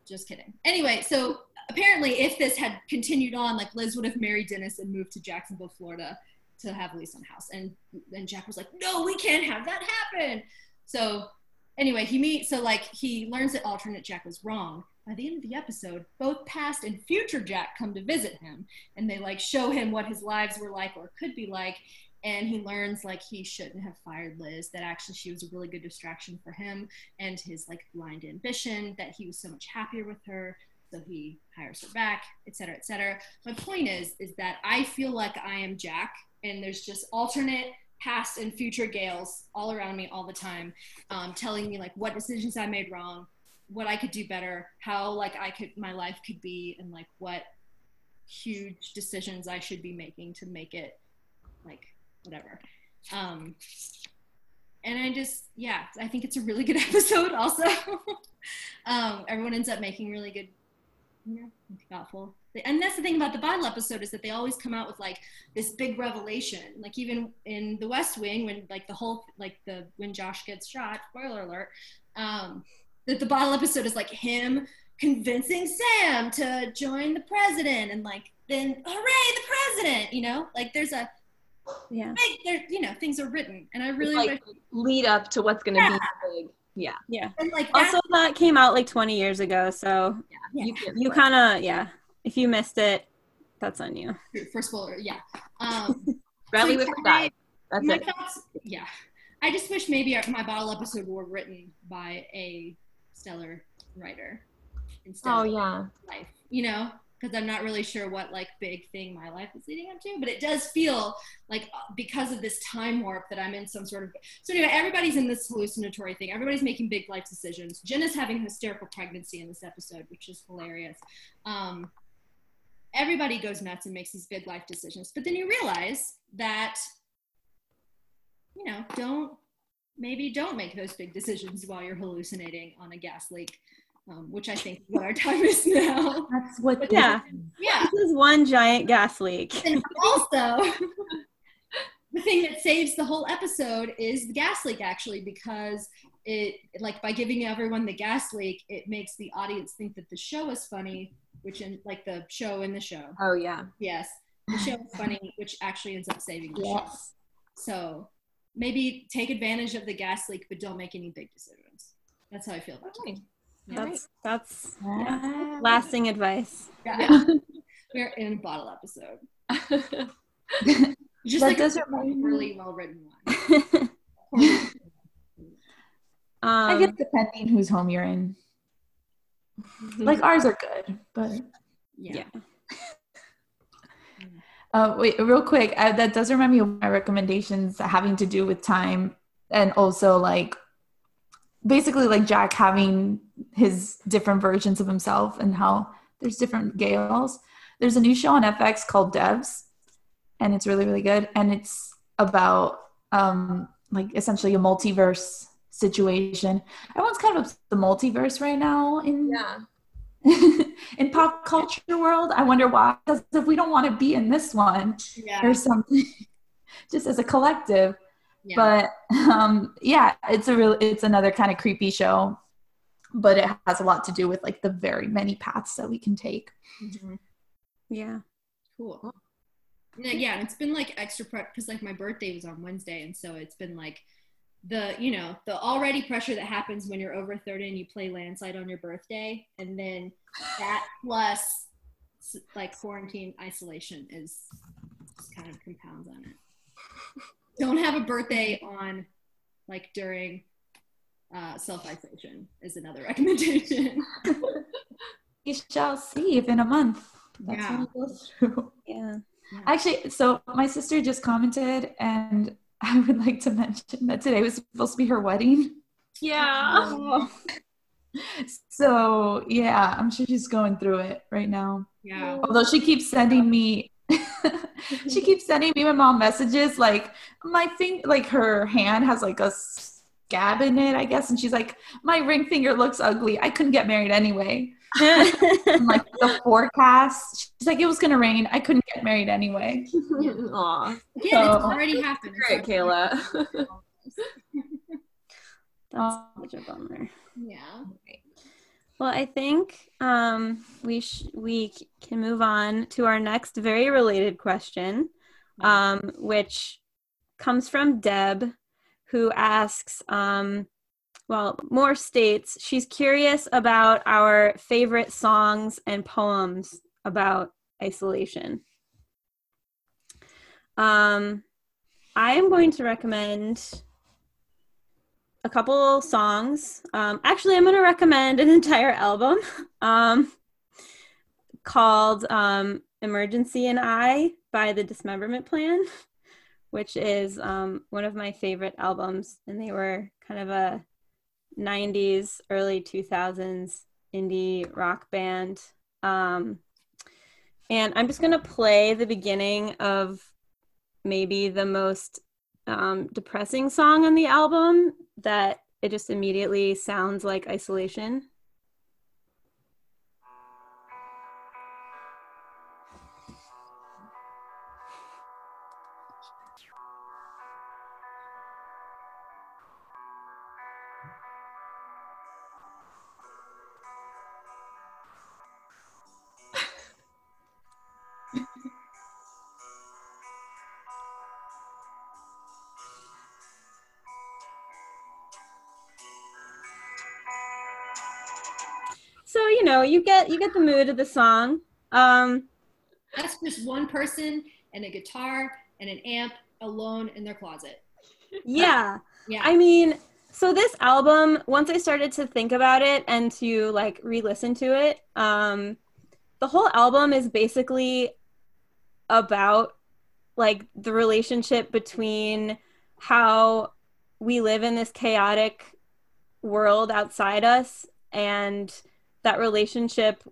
just kidding. Anyway, so apparently, if this had continued on, like Liz would have married Dennis and moved to Jacksonville, Florida, to have Lisa on house, and and Jack was like, "No, we can't have that happen." So anyway, he meets. So like he learns that alternate Jack was wrong. By the end of the episode, both past and future Jack come to visit him, and they like show him what his lives were like or could be like, and he learns like he shouldn't have fired Liz. That actually she was a really good distraction for him and his like blind ambition. That he was so much happier with her, so he hires her back, et cetera, et cetera. My point is, is that I feel like I am Jack, and there's just alternate past and future Gales all around me all the time, um, telling me like what decisions I made wrong, what I could do better, how like I could my life could be, and like what huge decisions I should be making to make it like whatever. Um, and I just yeah, I think it's a really good episode. Also, um, everyone ends up making really good, thoughtful and that's the thing about the bottle episode is that they always come out with like this big revelation like even in the west wing when like the whole like the when josh gets shot spoiler alert um that the bottle episode is like him convincing sam to join the president and like then hooray the president you know like there's a Yeah. big there you know things are written and i really like wish lead up to what's gonna Yeah. be big. Yeah. Yeah. and like that, Also, that came out like 20 years ago, so Yeah. You can you kind of yeah. If you missed it, that's on you. for spoiler yeah um Bradley So, Whitford yeah, died. That's my it. thoughts, yeah. I just wish maybe my bottle episode were written by a stellar writer instead Oh of yeah. life, you know, because I'm not really sure what like big thing my life is leading up to, but it does feel like uh, because of this time warp that I'm in some sort of. So anyway, everybody's in this hallucinatory thing. Everybody's making big life decisions. Jenna's having a hysterical pregnancy in this episode, which is hilarious. Um, everybody goes nuts and makes these big life decisions, but then you realize that you know, don't maybe don't make those big decisions while you're hallucinating on a gas leak, um, which I think is what our time is now. That's what. Yeah. is. Yeah, This is one giant gas leak. and also the thing that saves the whole episode is the gas leak actually because it like by giving everyone the gas leak it makes the audience think that the show is funny which in like the show in the show Oh yeah. yes the show is funny which actually ends up saving the show Yes. So maybe take advantage of the gas leak, but don't make any big decisions. That's how I feel about it. Okay. Yeah. That's that's yeah. Yeah. lasting advice. Yeah. We're in a bottle episode. Just That like does a remind me- really well written one. I um, guess depending whose home you're in. Like ours are good, but yeah. yeah. uh, wait, real quick, uh, that does remind me of my recommendations having to do with time and also like basically like Jack having his different versions of himself and how there's different Gales. There's a new show on FX called Devs, and it's really really good, and it's about um like essentially a multiverse situation. Everyone's kind of the multiverse right now in Yeah. in pop culture world. I wonder why. Because if we don't want to be in this one Yeah. or something, just as a collective. yeah. But um, yeah, it's a real. It's another kind of creepy show, but it has a lot to do with like the very many paths that we can take. Mhm. Yeah. Cool. Yeah, yeah, it's been like extra prep because like my birthday was on Wednesday, and so it's been like the you know the already pressure that happens when you're over 30 and you play landslide on your birthday, and then that plus like quarantine isolation is just kind of compounds on it. Don't have a birthday on like during uh, self isolation is another recommendation. We shall see if in a month. That's Yeah. what it goes through. Yeah. Actually, so my sister just commented, and I would like to mention that today was supposed to be her wedding. Yeah. So yeah, I'm sure she's going through it right now. yeah. Although she keeps sending me, she keeps sending me my mom messages like my thing, like her hand has like a scab in it, I guess, and she's like, my ring finger looks ugly. I couldn't get married anyway. Like the forecast, she's like, it was gonna rain. I couldn't get married anyway. Aw. Yeah, it's already happened. Great, Kayla. That's such a bummer. Yeah. Well, I think um, we sh- we c- can move on to our next very related question, um, which comes from Deb, who asks, um, well, more states she's curious about our favorite songs and poems about isolation. Um, I am going to recommend a couple songs. Um, actually, I'm going to recommend an entire album um, called um, Emergency and I by the Dismemberment Plan, which is um, one of my favorite albums. And they were kind of a 90s, early 2000s indie rock band. Um, and I'm just going to play the beginning of maybe the most um, depressing song on the album that it just immediately sounds like isolation. You know, you get you get the mood of the song. Um, That's just one person and a guitar and an amp alone in their closet. yeah. Yeah. I mean, so this album, once I started to think about it and to like re-listen to it, um, the whole album is basically about like the relationship between how we live in this chaotic world outside us and that relationship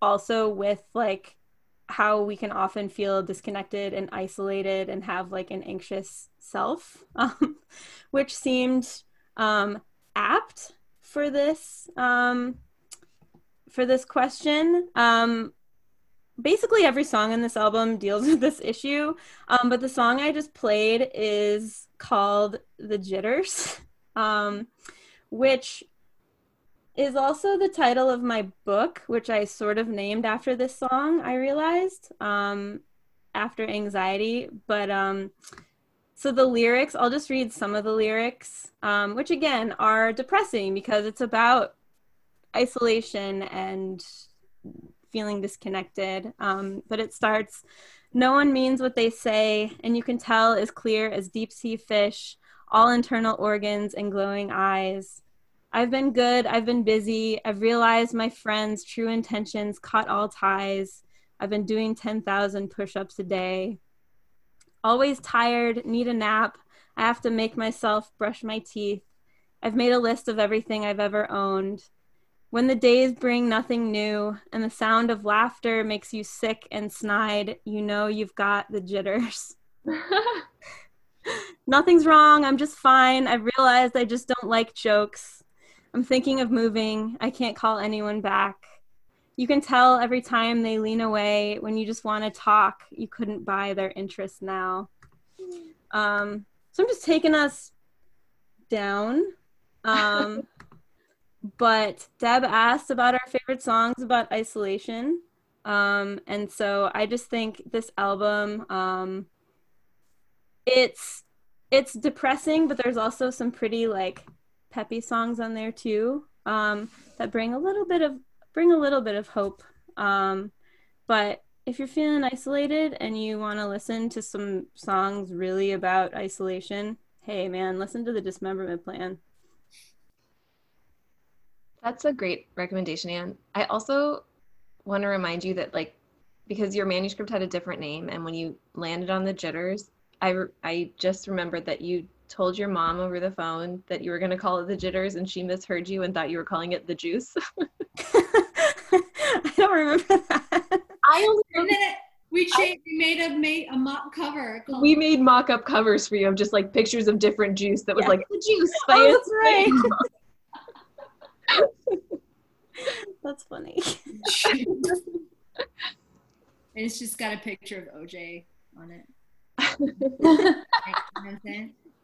also with like how we can often feel disconnected and isolated and have like an anxious self um, which seemed um, apt for this um, for this question. Um, basically every song in this album deals with this issue um, but the song i just played is called the jitters um, which is also the title of my book which i sort of named after this song i realized um, after anxiety but um, so the lyrics i'll just read some of the lyrics um, which again are depressing because it's about isolation and feeling disconnected. Um, but it starts No one means what they say, and you can tell as clear as deep sea fish, all internal organs and glowing eyes. I've been good, I've been busy, I've realized my friends' true intentions cut all ties. I've been doing 10,000 push ups a day. Always tired, need a nap. I have to make myself brush my teeth. I've made a list of everything I've ever owned. When the days bring nothing new and the sound of laughter makes you sick and snide, you know you've got the jitters. Nothing's wrong. I'm just fine. I've realized I just don't like jokes. I'm thinking of moving. I can't call anyone back. You can tell every time they lean away when you just want to talk, you couldn't buy their interest now. Um, so I'm just taking us down. Um, but Deb asked about our favorite songs about isolation. Um, and so I just think this album, um, it's it's depressing, but there's also some pretty like peppy songs on there too um, that bring a little bit of bring a little bit of hope. Um, but if you're feeling isolated and you want to listen to some songs really about isolation, hey man, listen to the Dismemberment Plan. That's a great recommendation, Anne. I also want to remind you that, like, because your manuscript had a different name, and when you landed on the jitters, I, re- I just remembered that you told your mom over the phone that you were going to call it the jitters, and she misheard you and thought you were calling it the juice. I don't remember that. I only then we changed, we made a made a mock cover. Called we made mock-up covers for you of just like pictures of different juice that was Yeah. like the juice Oh, that's right. That's funny. and it's just got a picture of OJ on it.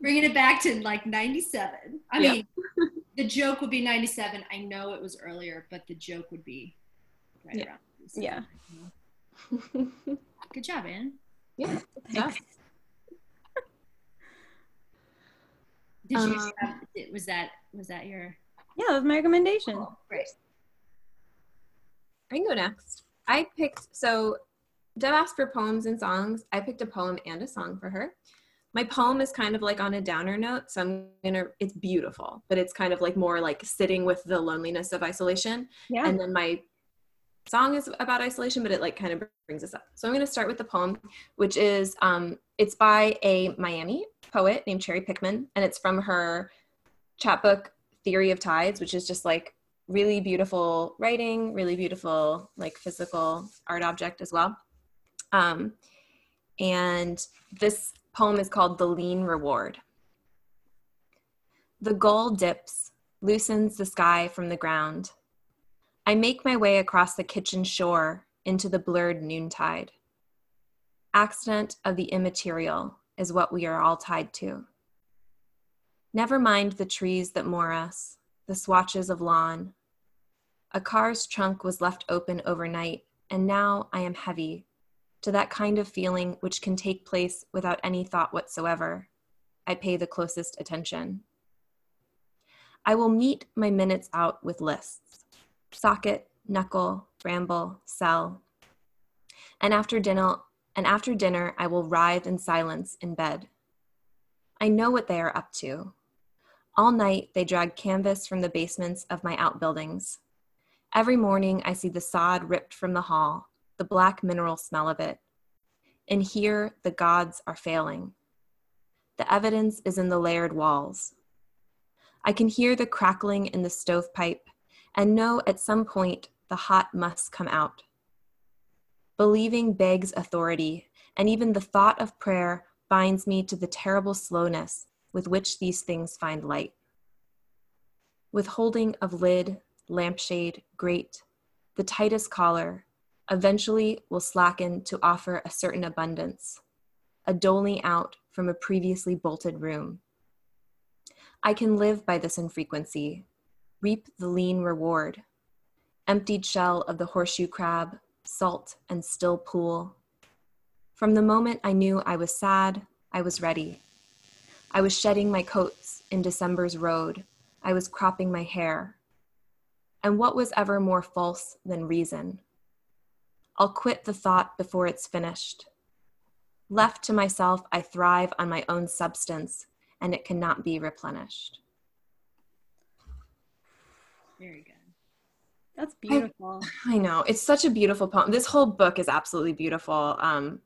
You know what I'm saying? Bringing it back to like 97. I Yeah. mean, the joke would be 97. I know it was earlier, but the joke would be right Yeah. around. Yeah. Good job, Anne. yeah. Yeah. Did you Um, have, was that was that your Yeah, that was my recommendation. great? I can go next. I picked so Deb asked for poems and songs. I picked a poem and a song for her. My poem is kind of like on a downer note, so I'm gonna it's beautiful, but it's kind of like more like sitting with the loneliness of isolation. Yeah. And then my song is about isolation, but it like kind of brings us up. So I'm gonna start with the poem, which is um it's by a Miami poet named Cherry Pickman, and it's from her chapbook Theory of Tides, which is just like really beautiful writing, really beautiful like physical art object as well. Um, and this poem is called The Lean Reward. The gull dips, loosens the sky from the ground. I make my way across the kitchen shore into the blurred noontide. Accident of the immaterial is what we are all tied to. Never mind the trees that moor us, the swatches of lawn. A car's trunk was left open overnight, and now I am heavy to that kind of feeling which can take place without any thought whatsoever. I pay the closest attention. I will meet my minutes out with lists socket, knuckle, bramble, sell. And after dinner, and after dinner, I will writhe in silence in bed. I know what they are up to. All night, they drag canvas from the basements of my outbuildings. Every morning, I see the sod ripped from the hall, the black mineral smell of it. And here, the gods are failing. The evidence is in the layered walls. I can hear the crackling in the stovepipe and know at some point the hot must come out. Believing begs authority, and even the thought of prayer binds me to the terrible slowness with which these things find light. Withholding of lid, lampshade, grate, the tightest collar, eventually will slacken to offer a certain abundance, a doling out from a previously bolted room. I can live by this infrequency, reap the lean reward. Emptied shell of the horseshoe crab, salt and still pool. From the moment I knew I was sad, I was ready. I was shedding my coats in December's road. I was cropping my hair. And what was ever more false than reason? I'll quit the thought before it's finished. Left to myself, I thrive on my own substance, and it cannot be replenished. Very good. That's beautiful. I know. It's such a beautiful poem. This whole book is absolutely beautiful. Um,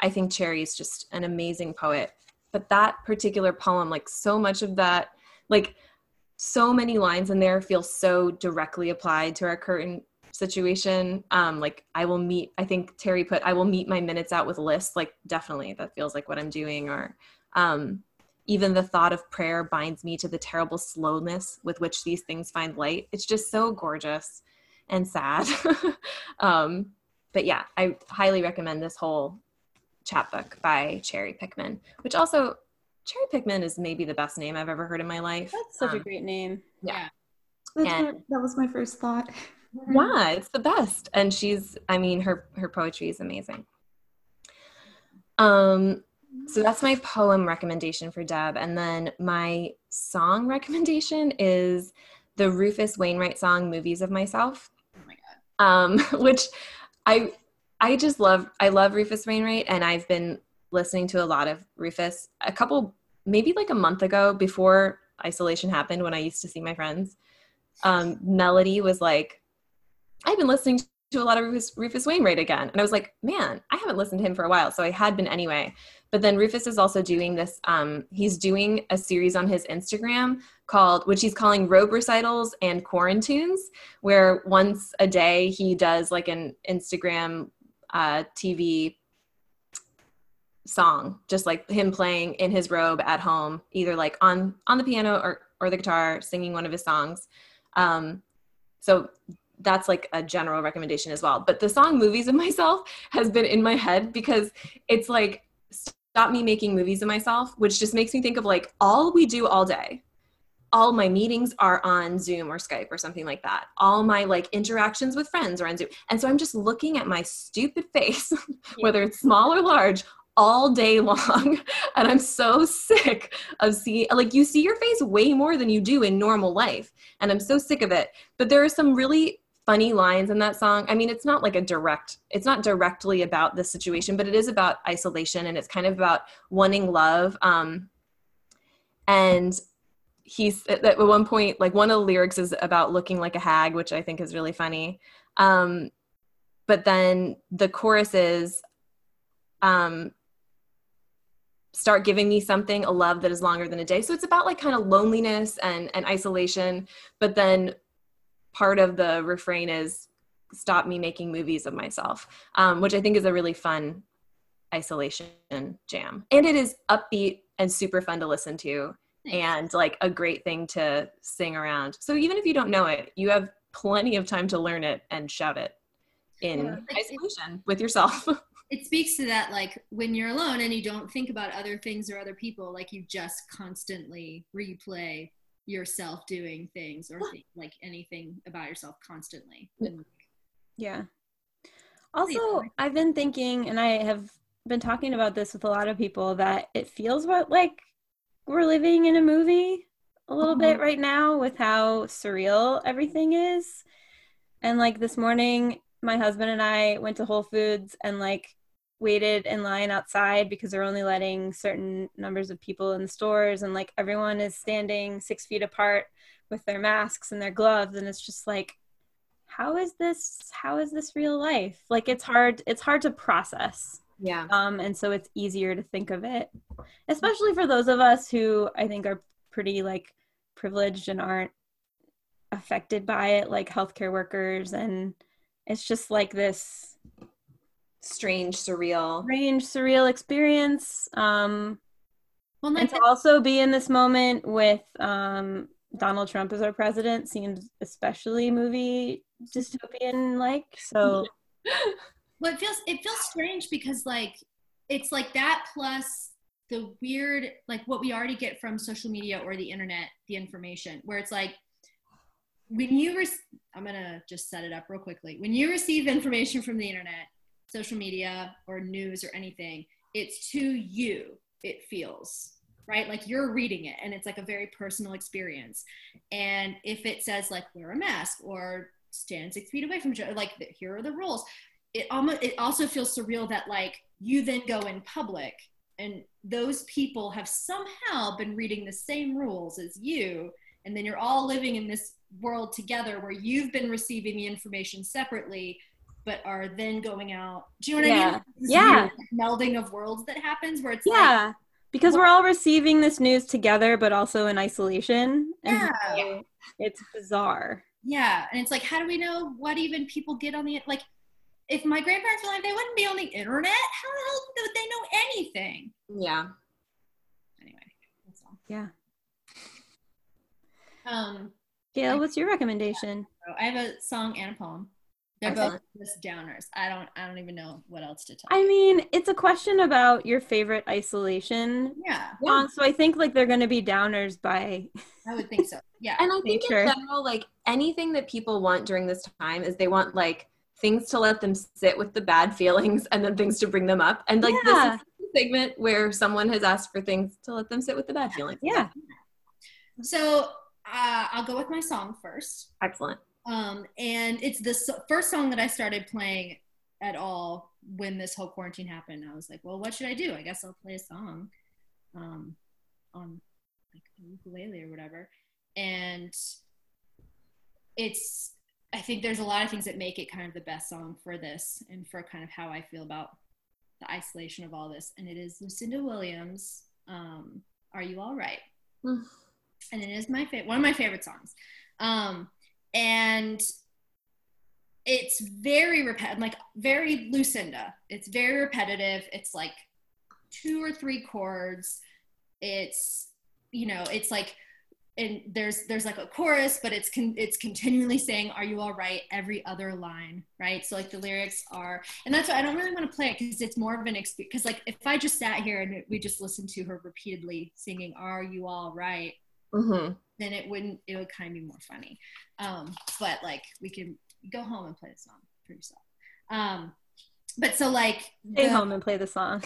I think Cherry is just an amazing poet. But that particular poem, like so much of that, like so many lines in there feel so directly applied to our current situation. Um, like I will meet, I think Terry put, I will meet my minutes out with lists. Like definitely that feels like what I'm doing. Or um, even the thought of prayer binds me to the terrible slowness with which these things find light. It's just so gorgeous and sad. um, but yeah, I highly recommend this whole chapbook by Cherry Pickman, which also Cherry Pickman is maybe the best name I've ever heard in my life. That's such a Um, great name. Yeah. That's And- what- that was my first thought. yeah it's the best. And she's i mean her her poetry is amazing. Um so that's my poem recommendation for deb. And then my song recommendation is the rufus wainwright song movies of myself. Oh my god. um which i i just love i love rufus wainwright and i've been listening to a lot of rufus. A couple maybe like a month ago before isolation happened when i used to see my friends um melody was like i've been listening to a lot of rufus, rufus wainwright again and i was like man i haven't listened to him for a while so i had been anyway. But then rufus is also doing this um he's doing a series on his instagram called which he's calling robe recitals and quarantunes where once a day he does like an instagram uh, tv song just like him playing in his robe at home either like on on the piano or or the guitar singing one of his songs. Um so that's like a general recommendation as well. But the song movies of myself has been in my head because it's like stop me making movies of myself which just makes me think of like all we do all day all my meetings are on zoom or skype or something like that. All my like interactions with friends are on zoom. And so i'm just looking at my stupid face whether it's small or large all day long. And i'm so sick of seeing like you see your face way more than you do in normal life. And i'm so sick of it. But there are some really funny lines in that song. I mean it's not like a direct it's not directly about this situation but it is about isolation and it's kind of about wanting love. Um and he's at at one point like one of the lyrics is about looking like a hag which i think is really funny. Um but then the chorus is um start giving me something a love that is longer than a day. So it's about like kind of loneliness and and isolation but then part of the refrain is stop me making movies of myself um, which i think is a really fun isolation jam. And it is upbeat and super fun to listen to and like a great thing to sing around. So even if you don't know it you have plenty of time to learn it and shout it in Yeah, it's- isolation with yourself. It speaks to that like when you're alone and you don't think about other things or other people like you just constantly replay yourself doing things or think, like anything about yourself constantly Yeah. Oh, yeah. Also, I've been thinking, and I have been talking about this with a lot of people, that it feels what like we're living in a movie a little bit mm-hmm. right now with how surreal everything is. And like this morning, my husband and I went to Whole Foods and like waited in line outside because they're only letting certain numbers of people in the stores and like everyone is standing six feet apart with their masks and their gloves and it's just like how is this how is this real life? Like it's hard it's hard to process. Yeah. um and so it's easier to think of it especially for those of us who i think are pretty like privileged and aren't affected by it like healthcare workers and it's just like this Strange, surreal. strange surreal experience um Well, and to also be in this moment with um donald trump as our president seems especially movie dystopian like so well, it feels it feels strange because like it's like that plus the weird like what we already get from social media or the internet, the information where it's like when you rec- I'm gonna just set it up real quickly. When you receive information from the internet, social media or news or anything, it's to you. It feels right like you're reading it and it's like a very personal experience. And if it says like wear a mask or stand six feet away from each other, like here are the rules. It almost it also feels surreal that like you then go in public and those people have somehow been reading the same rules as you and then you're all living in this world together where you've been receiving the information separately but are then going out. Do you know what i mean? This Yeah. melding of worlds that happens where it's like yeah because we're all receiving this news together but also in isolation. And Yeah. it's bizarre. Yeah. And it's like how do we know what even people get on the like if my grandparents were alive they wouldn't be on the internet? How the hell would they know anything? Yeah. anyway that's all. Yeah. Um gail what's your recommendation? I have a song and a poem. They're both just downers. I don't I don't even know what else to tell. i you. mean it's a question about your favorite isolation yeah, Yeah. song so i think like they're going to be downers by I would think so. Yeah. And I think Nature. in general, like anything that people want during this time is they want like things to let them sit with the bad feelings and then things to bring them up. And like Yeah. this is a segment where someone has asked for things to let them sit with the bad feelings. yeah So uh, I'll go with my song first. Excellent. Um, and it's the so- first song that I started playing at all when this whole quarantine happened. I was like, well, what should I do? I guess I'll play a song um, on like a ukulele or whatever. And it's, I think there's a lot of things that make it kind of the best song for this and for kind of how I feel about the isolation of all this. And it is Lucinda Williams. Um, Are you all right? Mm. and it is my favorite one of my favorite songs um and it's very repetitive like very lucinda. It's very repetitive. It's like two or three chords. It's you know it's like and there's there's like a chorus but it's con- it's continually saying are you all right? every other line right? So like the lyrics are and that's why i don't really want to play it because it's more of an experience because like if i just sat here and we just listened to her repeatedly singing are you all right? Mm-hmm. Then it wouldn't it would kind of be more funny. Um but like we can go home and play the song for yourself. Um but so like stay the- home and play the song.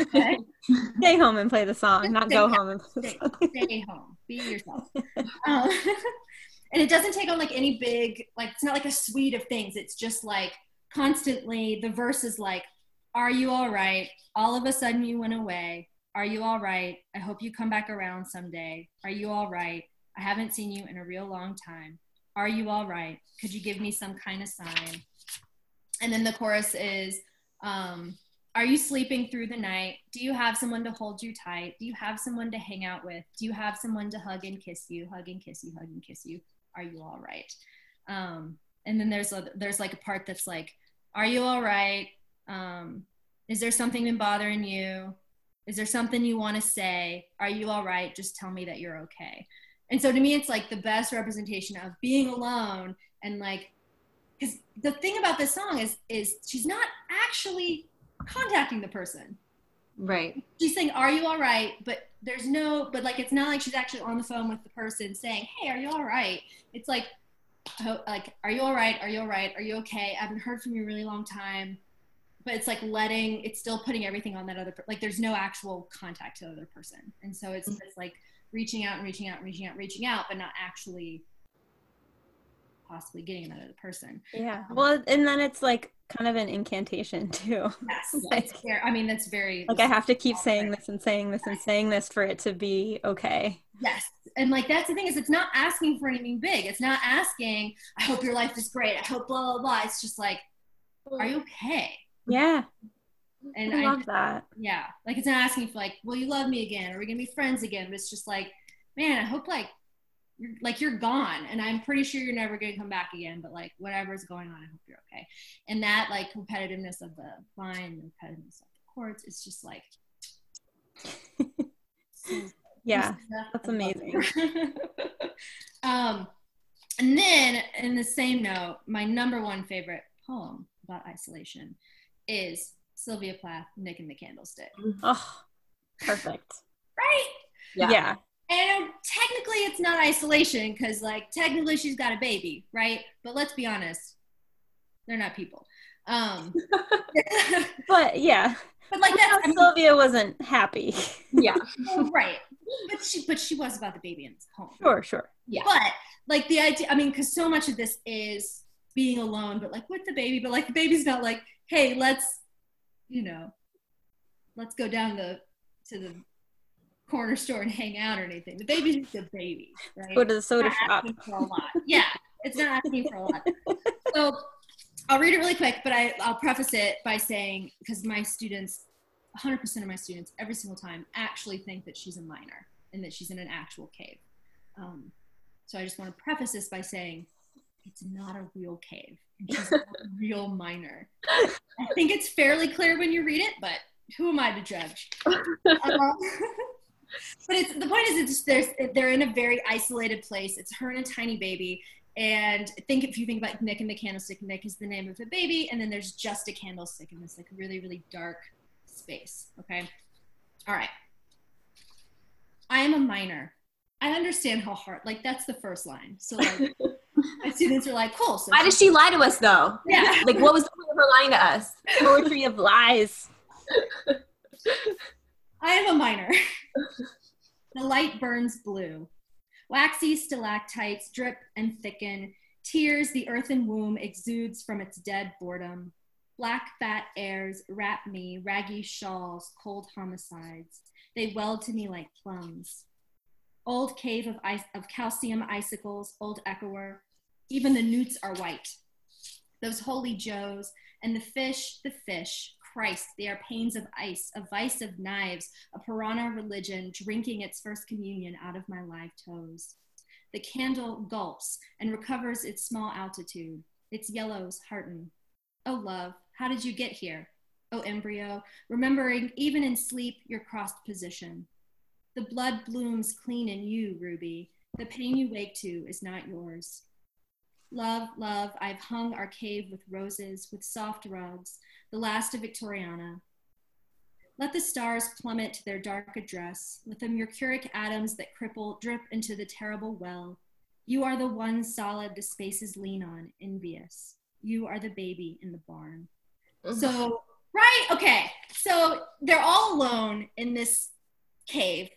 Okay? stay home and play the song not go home. and play the stay, stay home. Be yourself. Um, and it doesn't take on like any big like it's not like a suite of things. It's just like constantly the verse is like are you all right? All of a sudden you went away. Are you all right? I hope you come back around someday. Are you all right i haven't seen you in a real long time. Are you all right? Could you give me some kind of sign? And then the chorus is um, are you sleeping through the night? Do you have someone to hold you tight? Do you have someone to hang out with? Do you have someone to hug and kiss you hug and kiss you hug and kiss you? Are you all right? Um, and then there's a, there's like a part that's like are you all right? Um, is there something been bothering you? Is there something you want to say? Are you all right? Just tell me that you're okay and so to me it's like the best representation of being alone and like because the thing about this song is is she's not actually contacting the person. Right. she's saying are you all right? But there's no but like it's not like she's actually on the phone with the person saying hey are you all right? It's like like are you all right? Are you all right? Are you okay? I haven't heard from you in a really long time. But it's like letting it's still putting everything on that other like there's no actual contact to the other person. And so it's mm-hmm. just like reaching out and reaching out and reaching out reaching out but not actually possibly getting that other person. Yeah. Um, well, and then it's like kind of an incantation too. Yes, Like-. I mean, that's very Like I have to keep saying this and saying this and saying this for it to be okay. Yes. And like that's the thing is it's not asking for anything big. It's not asking, I hope your life is great. I hope blah blah blah. It's just like, are you okay? Yeah. And I I, love that. yeah, like it's not asking for like, will you love me again? Are we gonna be friends again? But it's just like, man, I hope like you're like you're gone and I'm pretty sure you're never gonna come back again, but like whatever's going on, I hope you're okay. And that like competitiveness of the line, the competitiveness of the courts, it's just like Yeah. That's amazing. um, and then, in the same note, my number one favorite poem about isolation is Sylvia Plath, Nick and the Candlestick. Oh, perfect. Right? Yeah. Yeah. And technically, it's not isolation because, like, technically she's got a baby, right? But let's be honest, they're not people. Um, But yeah. but like that's I mean, Sylvia wasn't happy. Yeah. right. But she, but she was about the baby in this poem. Sure, sure. Yeah. But like the idea, I mean, because so much of this is being alone, but like with the baby, but like the baby's not like, hey, let's, you know, let's go down the to the corner store and hang out or anything. The baby's just a baby, right? Go to the soda shop. for a lot. Yeah, it's not asking for a lot. So I'll read it really quick, but I, I'll preface it by saying because my students, 100% of my students, every single time, actually think that she's a miner and that she's in an actual cave. Um, so I just want to preface this by saying it's not a real cave. And she's a real miner. I think it's fairly clear when you read it, but who am I to judge? Um, but it's the point is it's there's they're in a very isolated place. It's her and a tiny baby. And think if you think about Nick and the candlestick, Nick is the name of the baby, and then there's just a candlestick in this like really, really dark space. Okay. All right. I am a miner. I understand how hard like that's the first line. So like my students are like, cool. So Why did she lie to us though? yeah. Like, what was the point of her lying to us? Poetry of lies. I am a miner. the light burns blue. Waxy stalactites drip and thicken. Tears the earthen womb exudes from its dead boredom. Black fat airs wrap me, raggy shawls, cold homicides. They weld to me like plums. Old cave of, ice, of calcium icicles, old echoer. Even the newts are white. Those holy joes, and the fish, the fish, Christ, they are panes of ice, a vice of knives, a piranha religion drinking its first communion out of my live toes. The candle gulps and recovers its small altitude. Its yellows hearten. Oh, love, how did you get here? Oh, embryo, remembering even in sleep your crossed position. The blood blooms clean in you, Ruby. The pain you wake to is not yours. Love, love, I've hung our cave with roses, with soft rugs, the last of Victoriana. Let the stars plummet to their dark address. Let the mercuric atoms that cripple drip into the terrible well. You are the one solid the spaces lean on, envious. You are the baby in the barn. So, right, okay. So they're all alone in this cave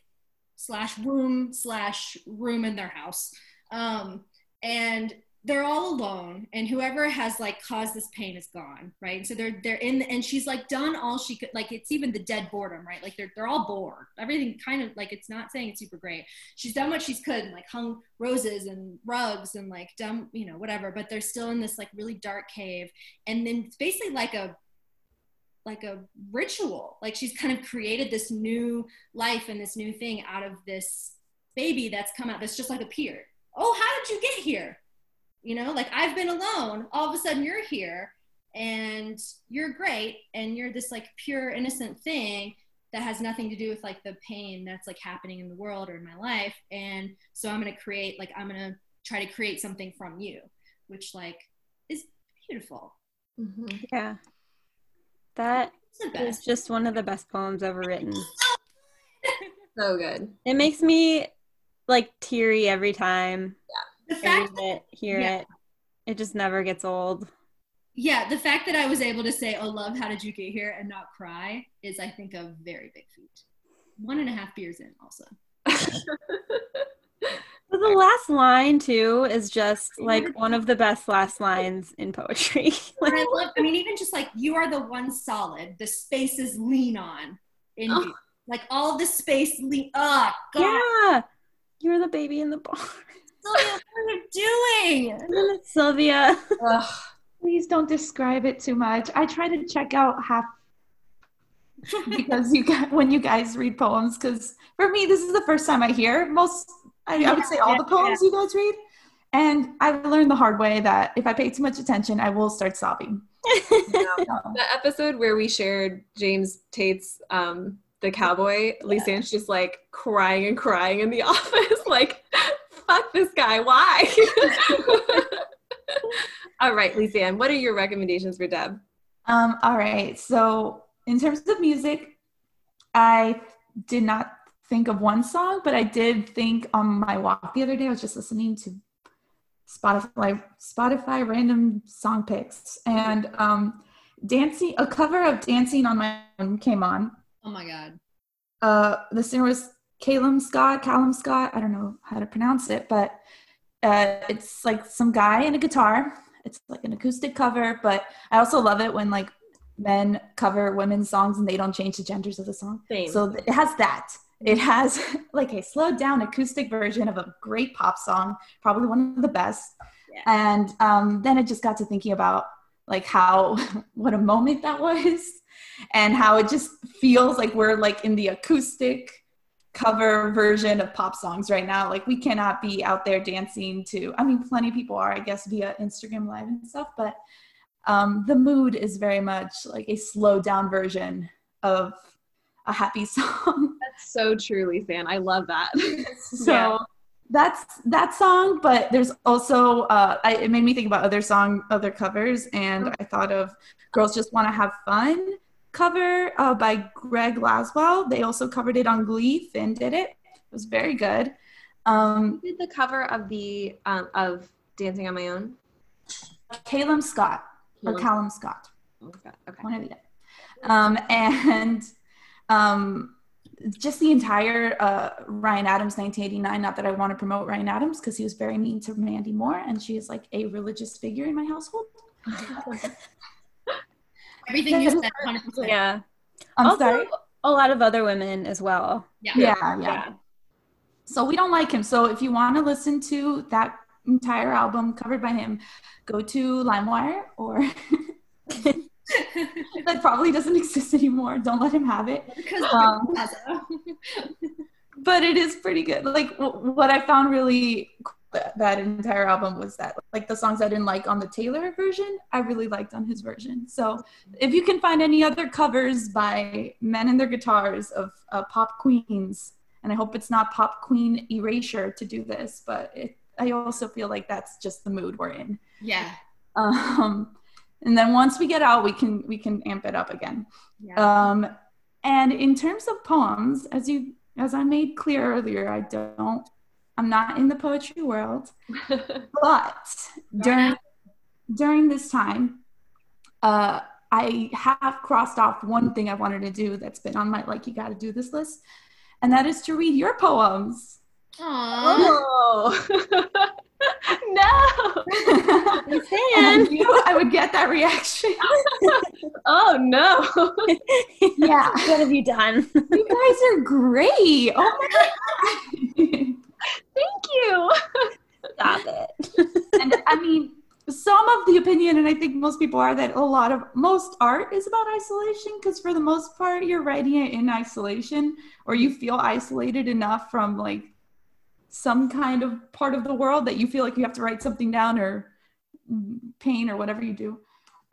slash womb slash room in their house. Um, and they're all alone and whoever has like caused this pain is gone right? So they're they're in and she's like done all she could like it's even the dead boredom right? Like they're, they're all bored. Everything kind of like it's not saying it's super great. She's done what she's could and like hung roses and rugs and like dumb you know whatever but they're still in this like really dark cave. And then it's basically like a like a ritual. Like she's kind of created this new life and this new thing out of this baby that's come out that's just like appeared oh how did you get here you know like i've been alone all of a sudden you're here and you're great and you're this like pure innocent thing that has nothing to do with like the pain that's like happening in the world or in my life and so i'm going to create like i'm going to try to create something from you which like is beautiful Mhm. Yeah. That it's the is best just one of the best poems ever written. So good. It makes me like teary every time the fact it, hear Yeah. it. It just never gets old. yeah the fact that i was able to say oh love how did you get here and not cry is i think a very big feat one and a half beers in also But the last line too is just like one of the best last lines in poetry. And I love, I mean, even just like you are the one solid, the spaces lean on in Oh. you. Like all the space lean, oh, God. yeah, you're the baby in the barn. Sylvia, what are you doing? And then it's Sylvia. Ugh. Please don't describe it too much. I try to check out half because you got when you guys read poems. Because for me, this is the first time I hear most. I, I would say all the poems you guys read, and I learned the hard way that if I pay too much attention, I will start sobbing. The episode where we shared James Tate's um the cowboy, Lisanne's just like crying and crying in the office, like, fuck this guy, why? All right, Lisanne, what are your recommendations for Deb? Um, all right. So, in terms of music, I did not think of one song, but I did think on my walk the other day. I was just listening to Spotify Spotify random song picks, and um, dancing a cover of "Dancing on My Own" came on. Oh my God. Uh, the singer was Calum Scott. Callum Scott. I don't know how to pronounce it, but uh, it's like some guy and a guitar. It's like an acoustic cover, but I also love it when like men cover women's songs and they don't change the genders of the song. Same. So it has that. It has like a slowed down acoustic version of a great pop song, probably one of the best. Yeah. And um, then it just got to thinking about like how what a moment that was, and how it just feels like we're like in the acoustic cover version of pop songs right now. Like we cannot be out there dancing to. I mean, plenty of people are, I guess, via Instagram Live and stuff, but um, the mood is very much like a slowed down version of a happy song. That's so true, Lisanne. I love that. so Yeah. that's that song but there's also uh I, it made me think about other song other covers and i thought of girls just want to have fun cover uh, by greg laswell they also covered it on glee finn did it it was very good um did the cover of the um, of Dancing on My Own? calum scott or Calum- callum scott Okay. one of the um and um just the entire uh, Ryan Adams 1989. Not that I want to promote Ryan Adams because he was very mean to Mandy Moore, and she is like a religious figure in my household. Everything you said, 100%. Yeah. I'm also, sorry. a lot of other women as well. Yeah. Yeah, yeah, So we don't like him. So if you want to listen to that entire album covered by him, go to LimeWire or that probably doesn't exist anymore. Don't let him have it. Because Um, but it is pretty good. Like w- what I found really cool that, that entire album was that like the songs I didn't like on the Taylor version, I really liked on his version. So if you can find any other covers by men and their guitars of uh, pop queens, and I hope it's not pop queen erasure to do this, but it, I also feel like that's just the mood we're in. yeah. Um, and then once we get out, we can we can amp it up again. Yeah. Um, and in terms of poems, as you as I made clear earlier, I don't I'm not in the poetry world, but during during this time, uh, I have crossed off one thing I wanted to do that's been on my like you got to do this list, and that is to read your poems. Aww. Oh no! I knew I would get that reaction. Oh no! yeah. what have you done? You guys are great. Oh my god. Thank you. Stop it. and I mean, some of the opinion, and I think most people are that a lot of most art is about isolation because for the most part, you're writing it in isolation, or you feel isolated enough from like some kind of part of the world that you feel like you have to write something down or paint or whatever you do.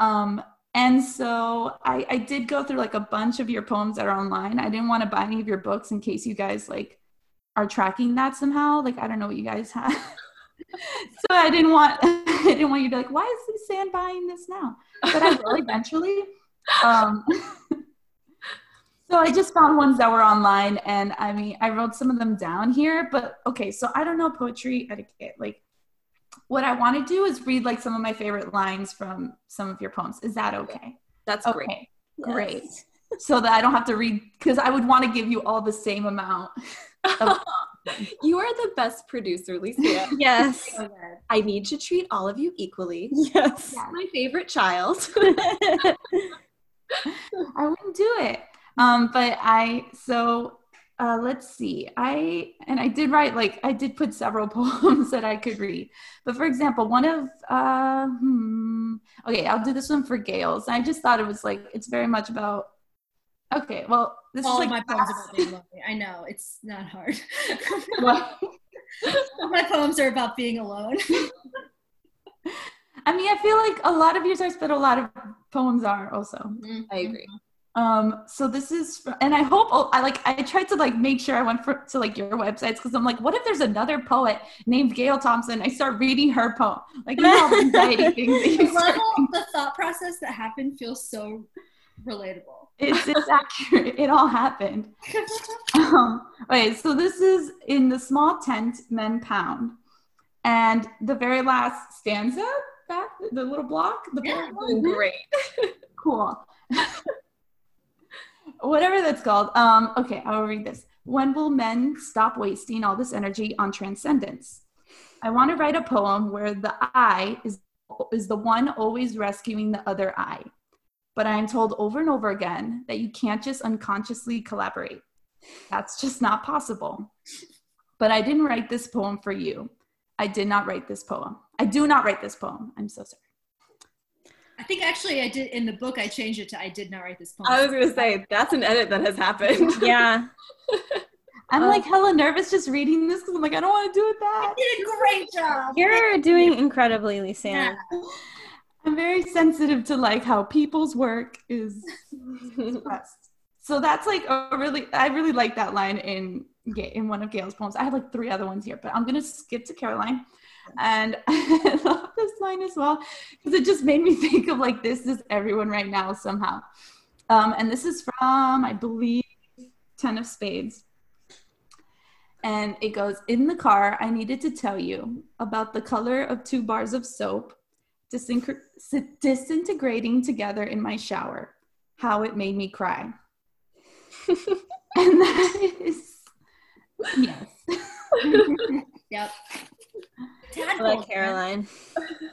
Um, and so I, I did go through like a bunch of your poems that are online. I didn't want to buy any of your books in case you guys like are tracking that somehow. Like I don't know what you guys have. so I didn't want I didn't want you to be like, why is Sand buying this now? But I will eventually. Um, so I just found ones that were online, and I mean, I wrote some of them down here. But okay, so I don't know poetry etiquette. Like, what I want to do is read like some of my favorite lines from some of your poems. Is that okay? That's Okay, great. great. So that I don't have to read because I would want to give you all the same amount of You are the best producer, Lisa. Yes. I need to treat all of you equally. Yes. My favorite child. I wouldn't do it. Um, but I so uh, let's see. I and I did write like I did put several poems that I could read. But for example, one of uh, hmm, okay, I'll do this one for Gales. I just thought it was like it's very much about. Okay, well, this All is like my poems about being lonely. I know it's not hard. All my poems are about being alone. I mean, I feel like a lot of yours are, but a lot of poems are also. I agree. Um, so this is, and I hope oh, I like I tried to like make sure I went for to like your websites because I'm like, what if there's another poet named Gail Thompson? I start reading her poem, like you know, anxiety things The level, the thought process that happened feels so relatable. it's, it's accurate. It all happened. Um, okay, so this is in the small tent, men pound, and the very last stanza, that the little block, the Yeah. block- Great. cool. Whatever that's called. Um, okay, I'll read this. When will men stop wasting all this energy on transcendence? I want to write a poem where the I is is the one always rescuing the other I. But I am told over and over again that you can't just unconsciously collaborate. That's just not possible. But I didn't write this poem for you. I did not write this poem. I do not write this poem. I'm so sorry. I think actually I did in the book. I changed it to "I did not write this poem." I was gonna say that's an edit that has happened. Yeah. I'm Um, like hella nervous just reading this because I'm like, I don't want to do it I that. did a great job. You're doing incredibly, Lisa. Yeah. I'm very sensitive to like how people's work is expressed. So that's like a really, I really like that line in in one of Gail's poems. I have like three other ones here, but I'm gonna skip to Caroline. And I love this line as well because it just made me think of like this is everyone right now somehow. Um, and this is from, I believe, Ten of Spades. And it goes, In the car, I needed to tell you about the color of two bars of soap disintegrating together in my shower, how it made me cry. and that is, yes. Yep. I Tadpole. like Caroline.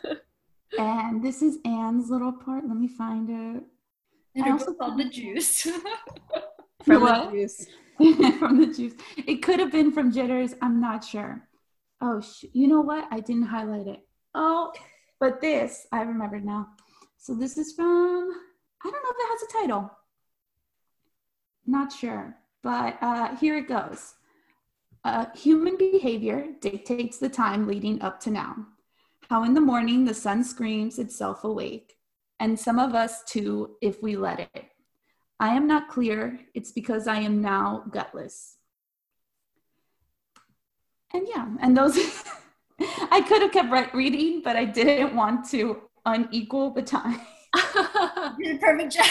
and this is Anne's little part. Let me find it. And I also called The Juice. From What? the juice. from the juice. It could have been from Jitters. I'm not sure. Oh, sh- you know what? I didn't highlight it. Oh, but this, I remembered now. So this is from, I don't know if it has a title. Not sure, but uh, here it goes. Uh, human behavior dictates the time leading up to now. How in the morning the sun screams itself awake, and some of us too, if we let it. I am not clear. It's because I am now gutless. And yeah, and those, I could have kept re- reading, but I didn't want to unequal the time. You did a perfect job.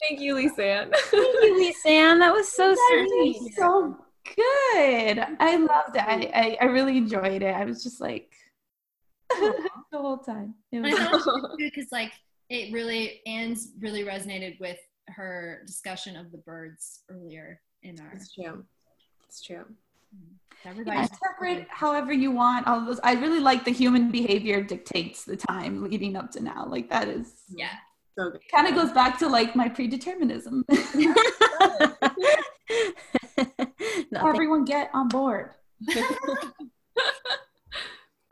Thank you, Lisanne. Thank you, Lisanne. That was so That sweet. is so good. I loved it. I, I, I really enjoyed it. I was just like, the whole time. It was, because like it really Anne's really resonated with her discussion of the birds earlier in our It's true. It's true. Everybody. yeah, interpret however you want. All those. I really like the human behavior dictates the time leading up to now. Like that is yeah. So good. kind of goes back to like my predeterminism. Everyone get on board.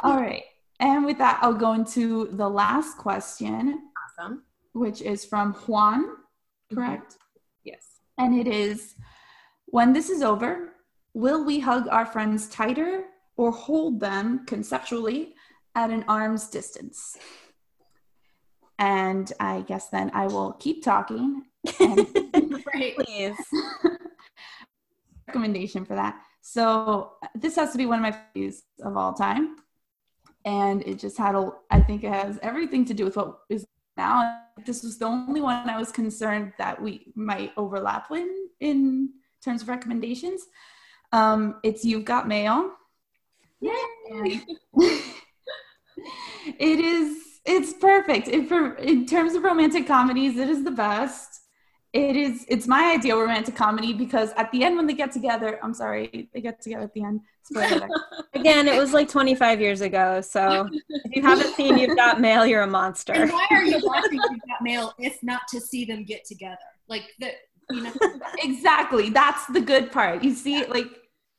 All right. And with that, I'll go into the last question, Awesome. which is from Juan, mm-hmm. correct? Yes. And it is When this is over, will we hug our friends tighter or hold them conceptually at an arm's distance? And I guess then I will keep talking. And Right. Please. recommendation for that. So this has to be one of my favorites of all time. And it just had a, I think it has everything to do with what is now. This was the only one I was concerned that we might overlap with in terms of recommendations. Um, it's You've Got Mail. And it is, it's perfect. It, for, in terms of romantic comedies, it is the best. it is it's my idea of romantic comedy because at the end when they get together i'm sorry they get together at the end Again, it was like 25 years ago. So if you haven't seen You've Got Mail, you're a monster. And why are you watching You've Got Mail if not to see them get together? Like the you know exactly that's the good part you see like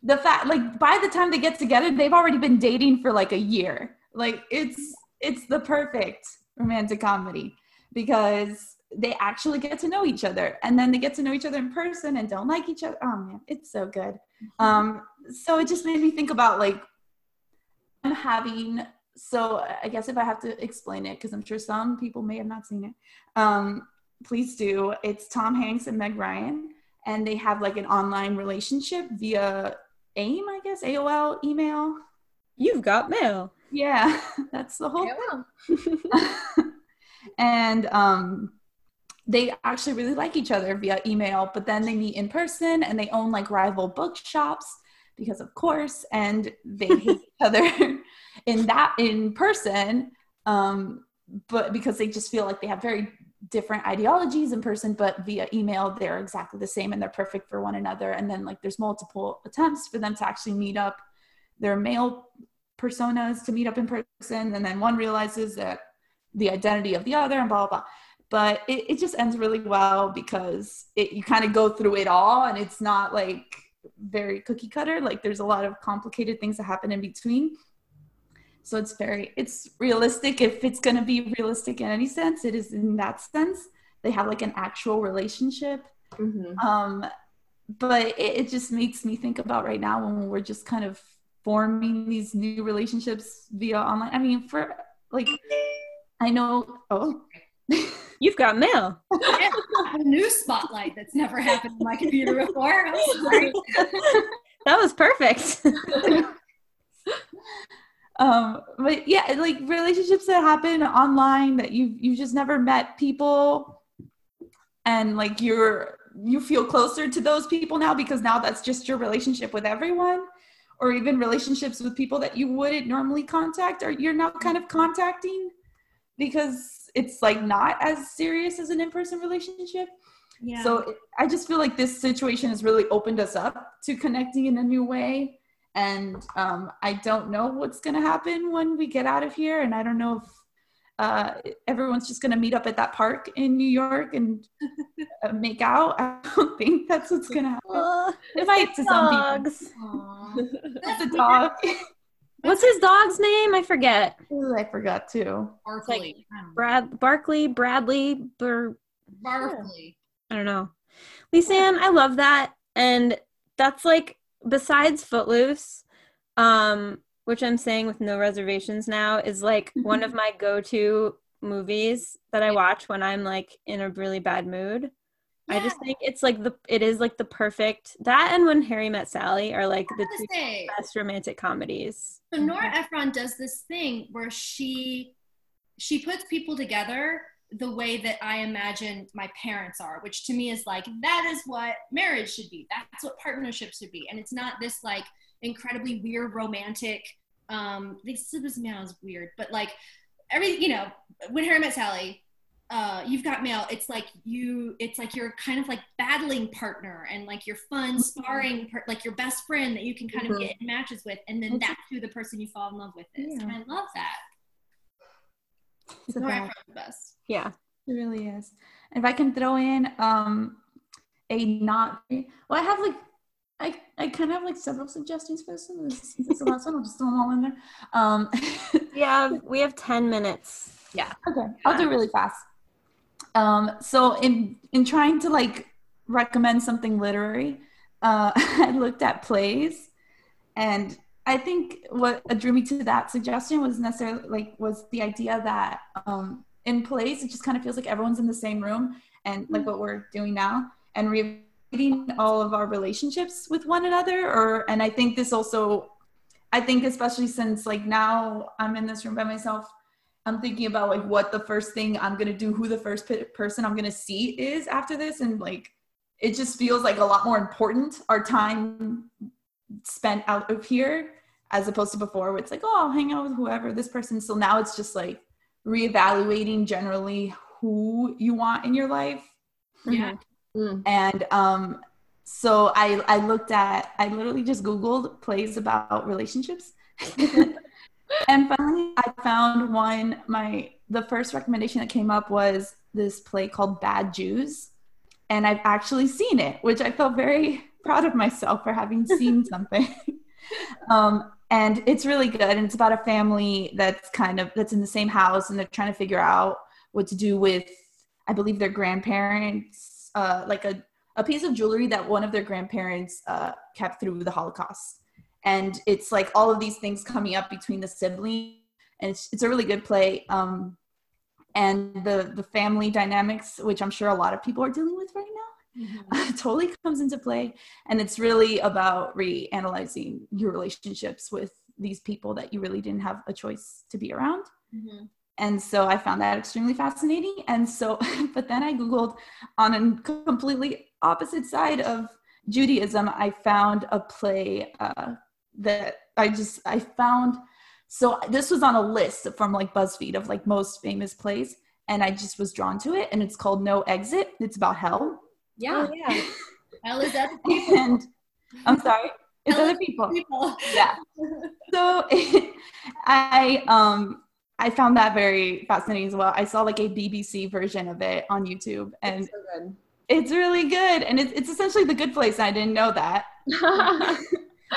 the fact like by the time they get together they've already been dating for like a year. Like it's it's the perfect romantic comedy because they actually get to know each other and then they get to know each other in person and don't like each other. Oh man it's so good. Um so it just made me think about like i'm having so i guess if i have to explain it because i'm sure some people may have not seen it. Um please do. It's tom hanks and meg ryan and they have like an online relationship via aim i guess aol email You've Got Mail. yeah that's the whole thing. and um they actually really like each other via email but then they meet in person and they own like rival bookshops because of course and they hate each other in that in person um but because they just feel like they have very different ideologies in person but via email they're exactly the same and they're perfect for one another. And then like there's multiple attempts for them to actually meet up. Their male personas to meet up in person and then one realizes that the identity of the other and blah blah blah. But it, it just ends really well because it, you kind of go through it all and it's not like very cookie cutter. Like there's a lot of complicated things that happen in between so it's very it's realistic if it's going to be realistic in any sense it is in that sense they have like an actual relationship Mhm. um but it, it just makes me think about right now when we're just kind of forming these new relationships via online i mean for like i know oh You've Got Mail. yeah, a new spotlight that's never happened on my computer before. That was perfect. um but yeah like relationships that happen online that you you just never met people and like you're you feel closer to those people now because now that's just your relationship with everyone or even relationships with people that you wouldn't normally contact or you're now kind of contacting because it's like not as serious as an in-person relationship Yeah. so it- I just feel like this situation has really opened us up to connecting in a new way. And um, I don't know what's going to happen when we get out of here. And I don't know if uh, everyone's just going to meet up at that park in New York and uh, make out. I don't think that's what's going to happen. Uh, It might to some people. dogs. It's a dog. What's his dog's name? I forget. Ooh, I forgot too. Barkley. I don't. Brad Barkley, Bradley, Bur Barkley. I don't know. Lisanne, I love that. And that's like besides Footloose, um, which I'm saying with no reservations now, is like one of my go-to movies that I watch when I'm like in a really bad mood. I just think it's like the it is like the perfect that and when Harry met Sally are like the two say, best romantic comedies. So Nora Ephron does this thing where she she puts people together the way that I imagine my parents are, which to me is like that is what marriage should be. That's what partnership should be. And it's not this like incredibly weird romantic um this this sounds weird, but like every you know, when Harry met Sally, uh, you've got mail. It's like you. It's like you're kind of like battling partner and like your fun sparring, par- like your best friend that you can kind of Mhm. get in matches with, and then that's who the person you fall in love with is. And I love that. It's a Nora bad- Ephron's the best. Yeah. It really is. And if I can throw in um a not well, I have like I, I kind of have like several suggestions for this one. This, this is the last one. I'll just throw them all in there. Um, Yeah, we have 10 minutes. Yeah. Okay, I'll do really fast. Um, so in in trying to like recommend something literary, uh, I looked at plays, and I think what drew me to that suggestion was necessarily like was the idea that um, in plays it just kind of feels like everyone's in the same room and like what we're doing now and reading all of our relationships with one another or and I think this also I think especially since like now I'm in this room by myself I'm thinking about like what the first thing I'm gonna do, who the first pe- person I'm gonna see is after this, and like it just feels like a lot more important our time spent out of here as opposed to before, where it's like, oh, I'll hang out with whoever this person. So now it's just like reevaluating generally who you want in your life. Yeah. Mm. And um, so I, I looked at, I literally just Googled plays about relationships. and finally, I found one. My the first recommendation that came up was this play called Bad Jews, and I've actually seen it, which I felt very proud of myself for having seen something. um, and it's really good, and it's about a family that's kind of that's in the same house, and they're trying to figure out what to do with, I believe, their grandparents, uh, like a a piece of jewelry that one of their grandparents uh, kept through the Holocaust and it's like all of these things coming up between the siblings and it's, it's a really good play um, and the the family dynamics which i'm sure a lot of people are dealing with right now mm-hmm. totally comes into play and it's really about reanalyzing your relationships with these people that you really didn't have a choice to be around mm-hmm. and so i found that extremely fascinating and so but then i googled on a completely opposite side of judaism i found a play uh, that I just I found so this was on a list from like BuzzFeed of like most famous plays and I just was drawn to it and it's called No Exit. It's about hell. Yeah. Oh, yeah. hell is other people. And I'm sorry. It's hell other people. people. Yeah. so I um I found that very fascinating as well. I saw like a BBC version of it on YouTube and it's, so it's really good. And it's, it's essentially the good place. I didn't know that.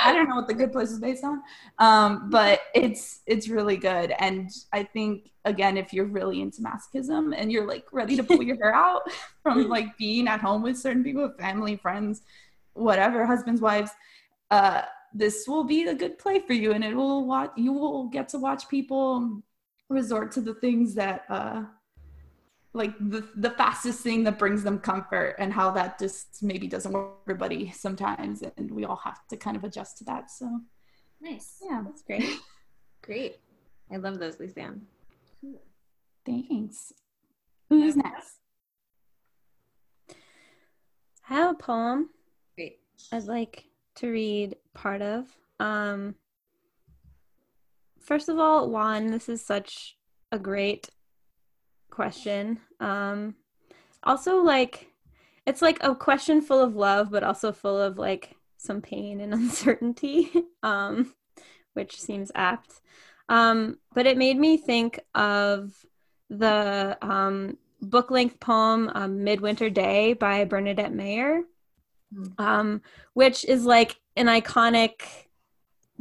I don't know what the good place is based on, um, but it's it's really good. And I think again, if you're really into masochism and you're like ready to pull your hair out from like being at home with certain people, family, friends, whatever, husbands, wives, uh, this will be a good play for you, and it will watch. You will get to watch people resort to the things that uh, like the, the fastest thing that brings them comfort and how that just maybe doesn't work for everybody sometimes and we all have to kind of adjust to that so. Nice. Yeah. That's great. Great. I love those Lisanne. thanks. Who's next? I have a poem great. I'd like to read part of. Um first of all juan this is such a great question. Um, also, like, it's like a question full of love, but also full of like some pain and uncertainty, um, which seems apt. Um, but it made me think of the um, book length poem um, Midwinter Day by Bernadette Mayer, hmm. um, which is like an iconic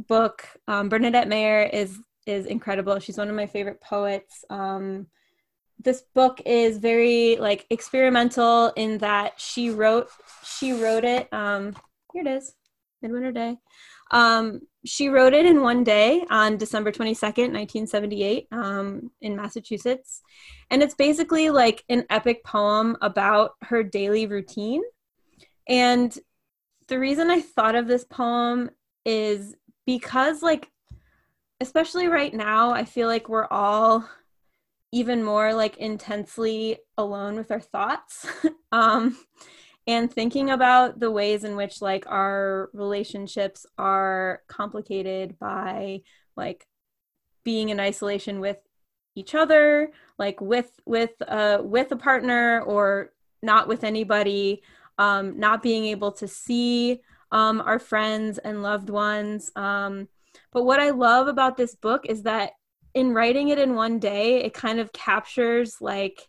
book. Um, Bernadette Mayer is is incredible. She's one of my favorite poets. Um, this book is very like experimental in that she wrote she wrote it um here it is midwinter day. Um she wrote it in one day on december 22nd 1978 um in massachusetts. And it's basically like an epic poem about her daily routine. And the reason i thought of this poem is because like especially right now i feel like we're all even more like intensely alone with our thoughts um, and thinking about the ways in which like our relationships are complicated by like being in isolation with each other like with with uh with a partner or not with anybody um not being able to see um our friends and loved ones um but what i love about this book is that in writing it in one day, it kind of captures like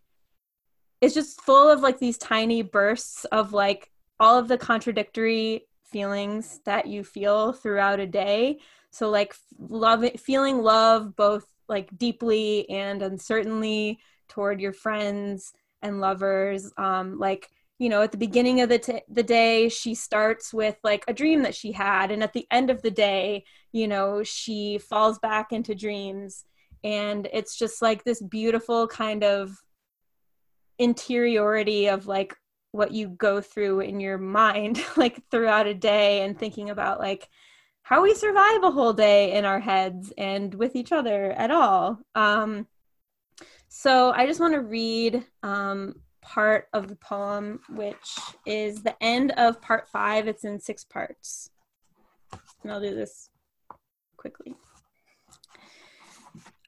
it's just full of like these tiny bursts of like all of the contradictory feelings that you feel throughout a day. So like love feeling love both like deeply and uncertainly toward your friends and lovers um like you know at the beginning of the t- the day she starts with like a dream that she had and at the end of the day you know she falls back into dreams and it's just like this beautiful kind of interiority of like what you go through in your mind like throughout a day and thinking about like how we survive a whole day in our heads and with each other at all. Um, so i just want to read um, part of the poem which is the end of part five. It's in six parts. And i'll do this quickly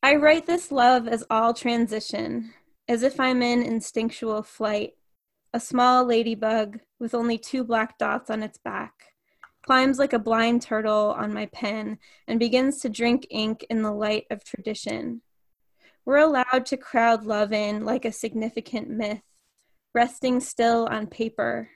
I write this love as all transition, as if I'm in instinctual flight, a small ladybug with only two black dots on its back, climbs like a blind turtle on my pen and begins to drink ink in the light of tradition. We're allowed to crowd love in like a significant myth, resting still on paper.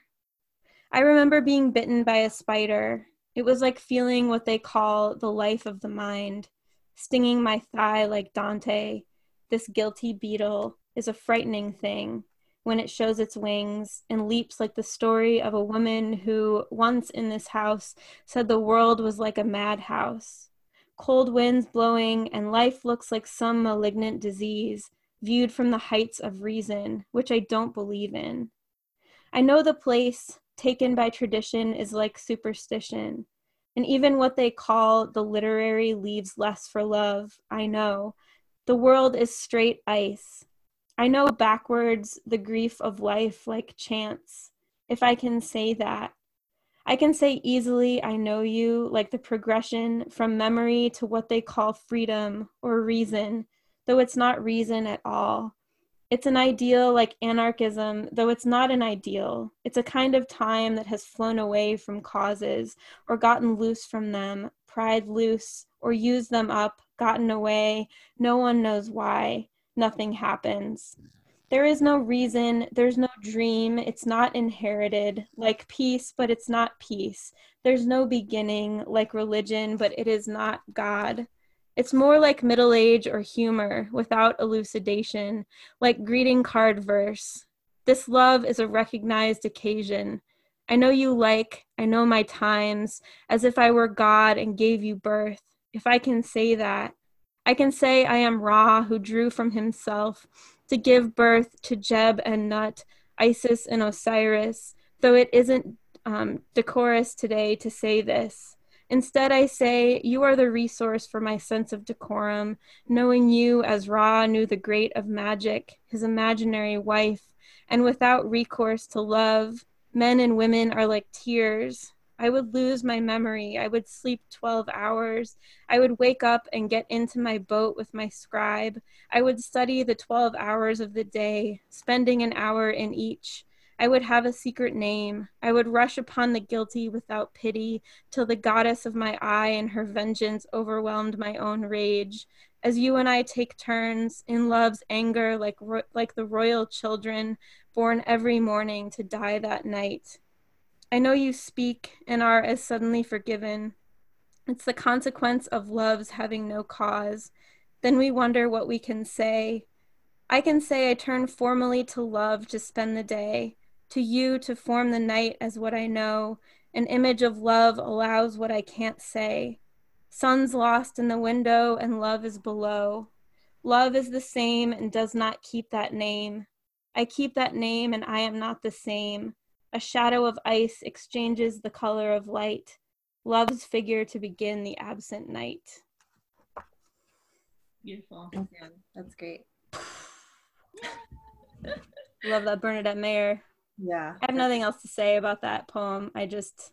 I remember being bitten by a spider. It was like feeling what they call the life of the mind, stinging my thigh like Dante. This guilty beetle is a frightening thing when it shows its wings and leaps like the story of a woman who, once in this house, said the world was like a madhouse. Cold winds blowing, and life looks like some malignant disease, viewed from the heights of reason, which I don't believe in. I know the place, taken by tradition, is like superstition. And even what they call the literary leaves less for love, I know. The world is straight ice, I know backwards the grief of life like chance, if I can say that. I can say easily, I know you, like the progression from memory to what they call freedom or reason, though it's not reason at all. It's an ideal like anarchism, though it's not an ideal. It's a kind of time that has flown away from causes or gotten loose from them, pried loose, or used them up, gotten away. No one knows why nothing happens. There is no reason, there's no dream, it's not inherited, like peace, but it's not peace. There's no beginning, like religion, but it is not God. It's more like middle age or humor without elucidation, like greeting card verse. This love is a recognized occasion. I know you like, I know my times, as if I were God and gave you birth. If I can say that, I can say I am Ra, who drew from himself to give birth to Geb and Nut, Isis and Osiris, though it isn't um, decorous today to say this. Instead, I say, You are the resource for my sense of decorum, knowing you as Ra knew the great of magic, his imaginary wife, and without recourse to love, men and women are like tears, I would lose my memory. I would sleep 12 hours. I would wake up and get into my boat with my scribe. I would study the 12 hours of the day, spending an hour in each. I would have a secret name. I would rush upon the guilty without pity till the goddess of my eye and her vengeance overwhelmed my own rage. As you and I take turns in love's anger, like, ro- like the royal children born every morning to die that night. I know you speak and are as suddenly forgiven. It's the consequence of love's having no cause. Then we wonder what we can say. I can say I turn formally to love to spend the day, to you to form the night as what I know. An image of love allows what I can't say. Sun's lost in the window and love is below. Love is the same and does not keep that name. I keep that name and I am not the same. A shadow of ice exchanges the color of light, love's figure to begin the absent night. Beautiful. Mm. Yeah, that's great. Love that Bernadette Mayer. Yeah. I have nothing else to say about that poem. I just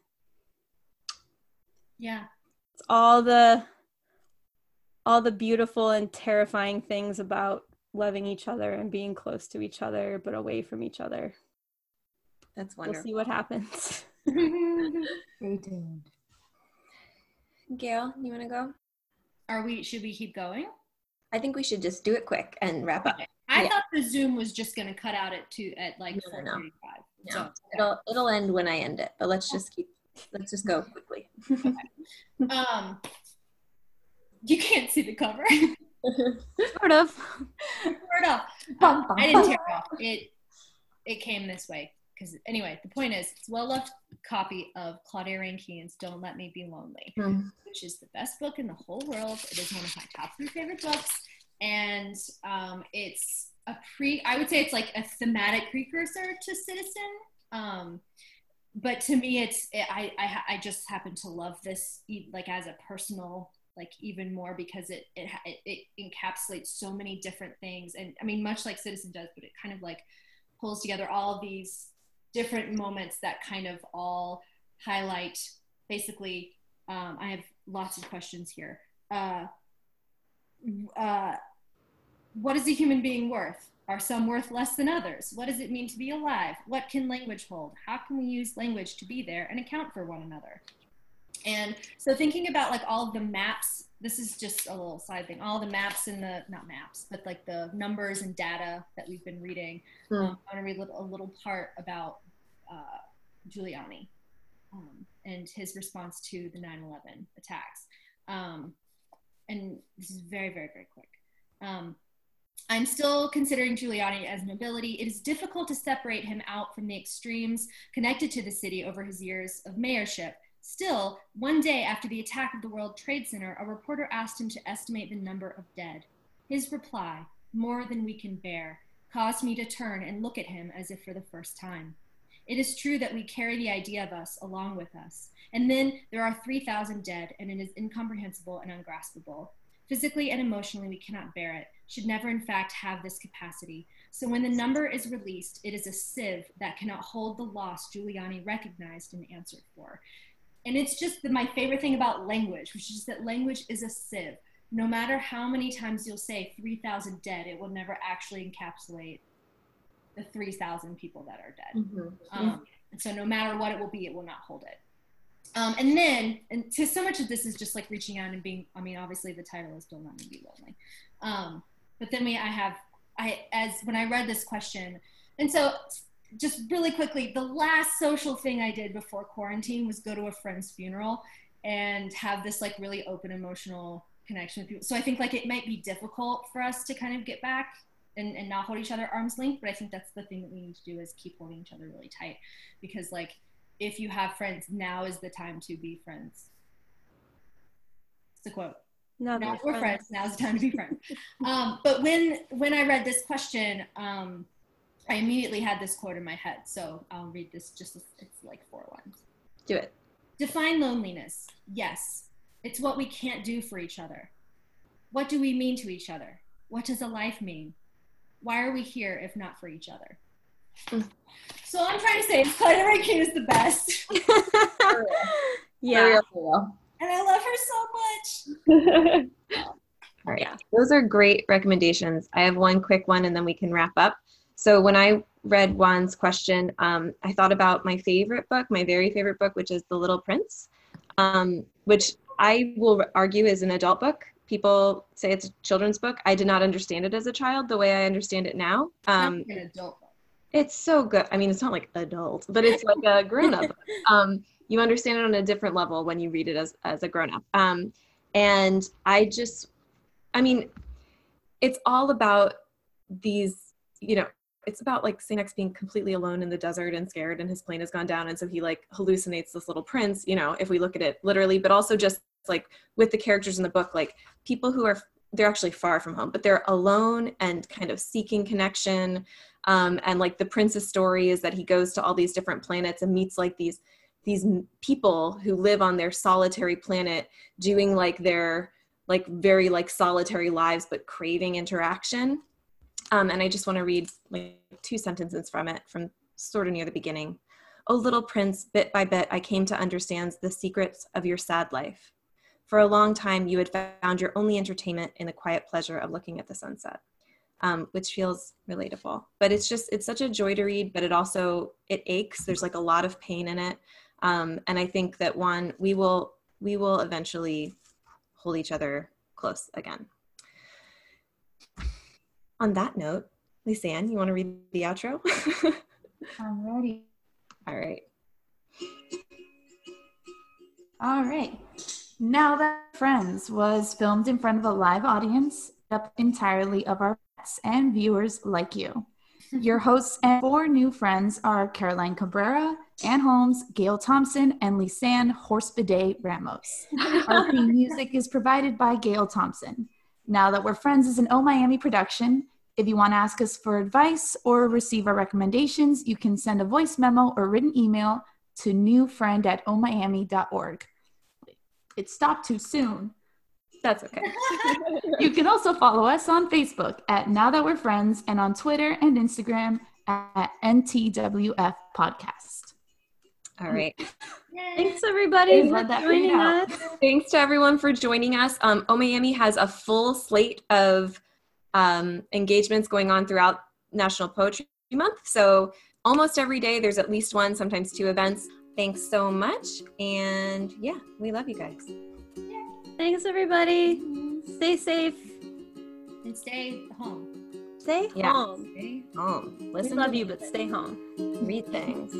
Yeah. it's all the all the beautiful and terrifying things about loving each other and being close to each other but away from each other. That's wonderful. We'll see what happens. Stay tuned. Gail, you want to go? Are we? Should we keep going? I think we should just do it quick and wrap up. I Yeah. thought the Zoom was just going to cut out at two at like No, four no, no. thirty-five. No, So it'll it'll end when I end it, but let's just keep let's just go quickly. um, you can't see the cover. sort of. Word up. Um, I didn't tear it off. It it came this way because anyway, the point is, it's well-loved copy of Claudia Rankine's "Don't Let Me Be Lonely," Hmm. which is the best book in the whole world. It is one of my top three favorite books, and um, it's a pre. I would say it's like a thematic precursor to Citizen. Um, but to me, it's it, I, I I just happen to love this like as a personal like even more because it, it it encapsulates so many different things and i mean much like citizen does but it kind of like pulls together all these different moments that kind of all highlight basically um, i have lots of questions here uh, uh, what is a human being worth Are some worth less than others? What does it mean to be alive? What can language hold? How can we use language to be there and account for one another? And so thinking about like all the maps, this is just a little side thing, all the maps and the, not maps, but like the numbers and data that we've been reading. Hmm. Um, I want to read a little part about uh, Giuliani um, and his response to the 9-11 attacks. Um, and this is very, very, very quick. I'm still considering Giuliani as nobility. It is difficult to separate him out from the extremes connected to the city over his years of mayorship. Still, one day after the attack of the World Trade Center, a reporter asked him to estimate the number of dead. His reply, more than we can bear, caused me to turn and look at him as if for the first time. It is true that we carry the idea of us along with us. And then there are 3,000 dead, and it is incomprehensible and ungraspable. Physically and emotionally, we cannot bear it, should never, in fact, have this capacity. So when the number is released, it is a sieve that cannot hold the loss Giuliani recognized and answered for. And it's just the, my favorite thing about language, which is that language is a sieve. No matter how many times you'll say 3,000 dead, it will never actually encapsulate the 3,000 people that are dead. Um, and so no matter what it will be, it will not hold it. Um, and then, and to so much of this is just like reaching out and being, I mean, obviously the title is Don't Let Me Be Lonely. Um, but then we, I have, I, as when I read this question, and so just really quickly, the last social thing I did before quarantine was go to a friend's funeral and have this like really open emotional connection with people. So I think like it might be difficult for us to kind of get back and, and not hold each other arm's length, but I think that's the thing that we need to do is keep holding each other really tight because like if you have friends, now is the time to be friends. It's a quote. No, Now they're we're friends. Now's the time to be friends. um, but when when I read this question, um, I immediately had this quote in my head. So I'll read this. Just it's like four lines. Do it. Define loneliness. Yes, it's what we can't do for each other. What do we mean to each other? What does a life mean? Why are we here if not for each other? So I'm trying to say is Claudia Rankine is the best, yeah. and I love her so much. All right. Yeah. Those are great recommendations. I have one quick one and then we can wrap up. So when I read Juan's question, um, I thought about my favorite book, my very favorite book, which is The Little Prince, um, which I will argue is an adult book. People say it's a children's book. I did not understand it as a child the way I understand it now. Um, an adult book. It's so good. I mean, it's not like adult, but it's like a grown up. um, you understand it on a different level when you read it as, as a grown up. Um, and I just, I mean, it's all about these, you know, it's about like Saint being completely alone in the desert and scared, and his plane has gone down. And so he like hallucinates this little prince, you know, if we look at it literally, but also just like with the characters in the book, like people who are, they're actually far from home, but they're alone and kind of seeking connection um, and like the prince's story is that he goes to all these different planets and meets like these these people who live on their solitary planet doing like their like very like solitary lives but craving interaction. Um, and i just want to read like two sentences from it from sort of near the beginning. Oh little prince bit by bit i came to understand the secrets of your sad life. For a long time you had found your only entertainment in the quiet pleasure of looking at the sunset um, which feels relatable. But it's just it's such a joy to read, but it also it aches. There's like a lot of pain in it, um, and I think that one we will we will eventually hold each other close again. On that note, Lisanne, you want to read the outro? I'm ready. All right. All right. Now that Friends was filmed in front of a live audience, up entirely of our pets and viewers like you. Your hosts and four new friends are Caroline Cabrera, Ann Holmes, Gail Thompson, and Lisanne Horsebidet Ramos. Our theme music is provided by Gail Thompson. Now that we're friends is an O Miami production. If you want to ask us for advice or receive our recommendations, you can send a voice memo or written email to newfriend at omiami.org. It stopped too soon. That's okay. You can also follow us on Facebook at Now That We're Friends and on Twitter and Instagram at NTWF Podcast. All right. Thanks everybody for joining us. Thanks to everyone for joining us. Um, O Miami has a full slate of um, engagements going on throughout National Poetry Month. So almost every day there's at least one, sometimes two events. Thanks so much. And yeah, we love you guys. Thanks, everybody. Stay safe. And stay home. Stay Yeah. home. Stay home. We Listen love you, but stay home. read things.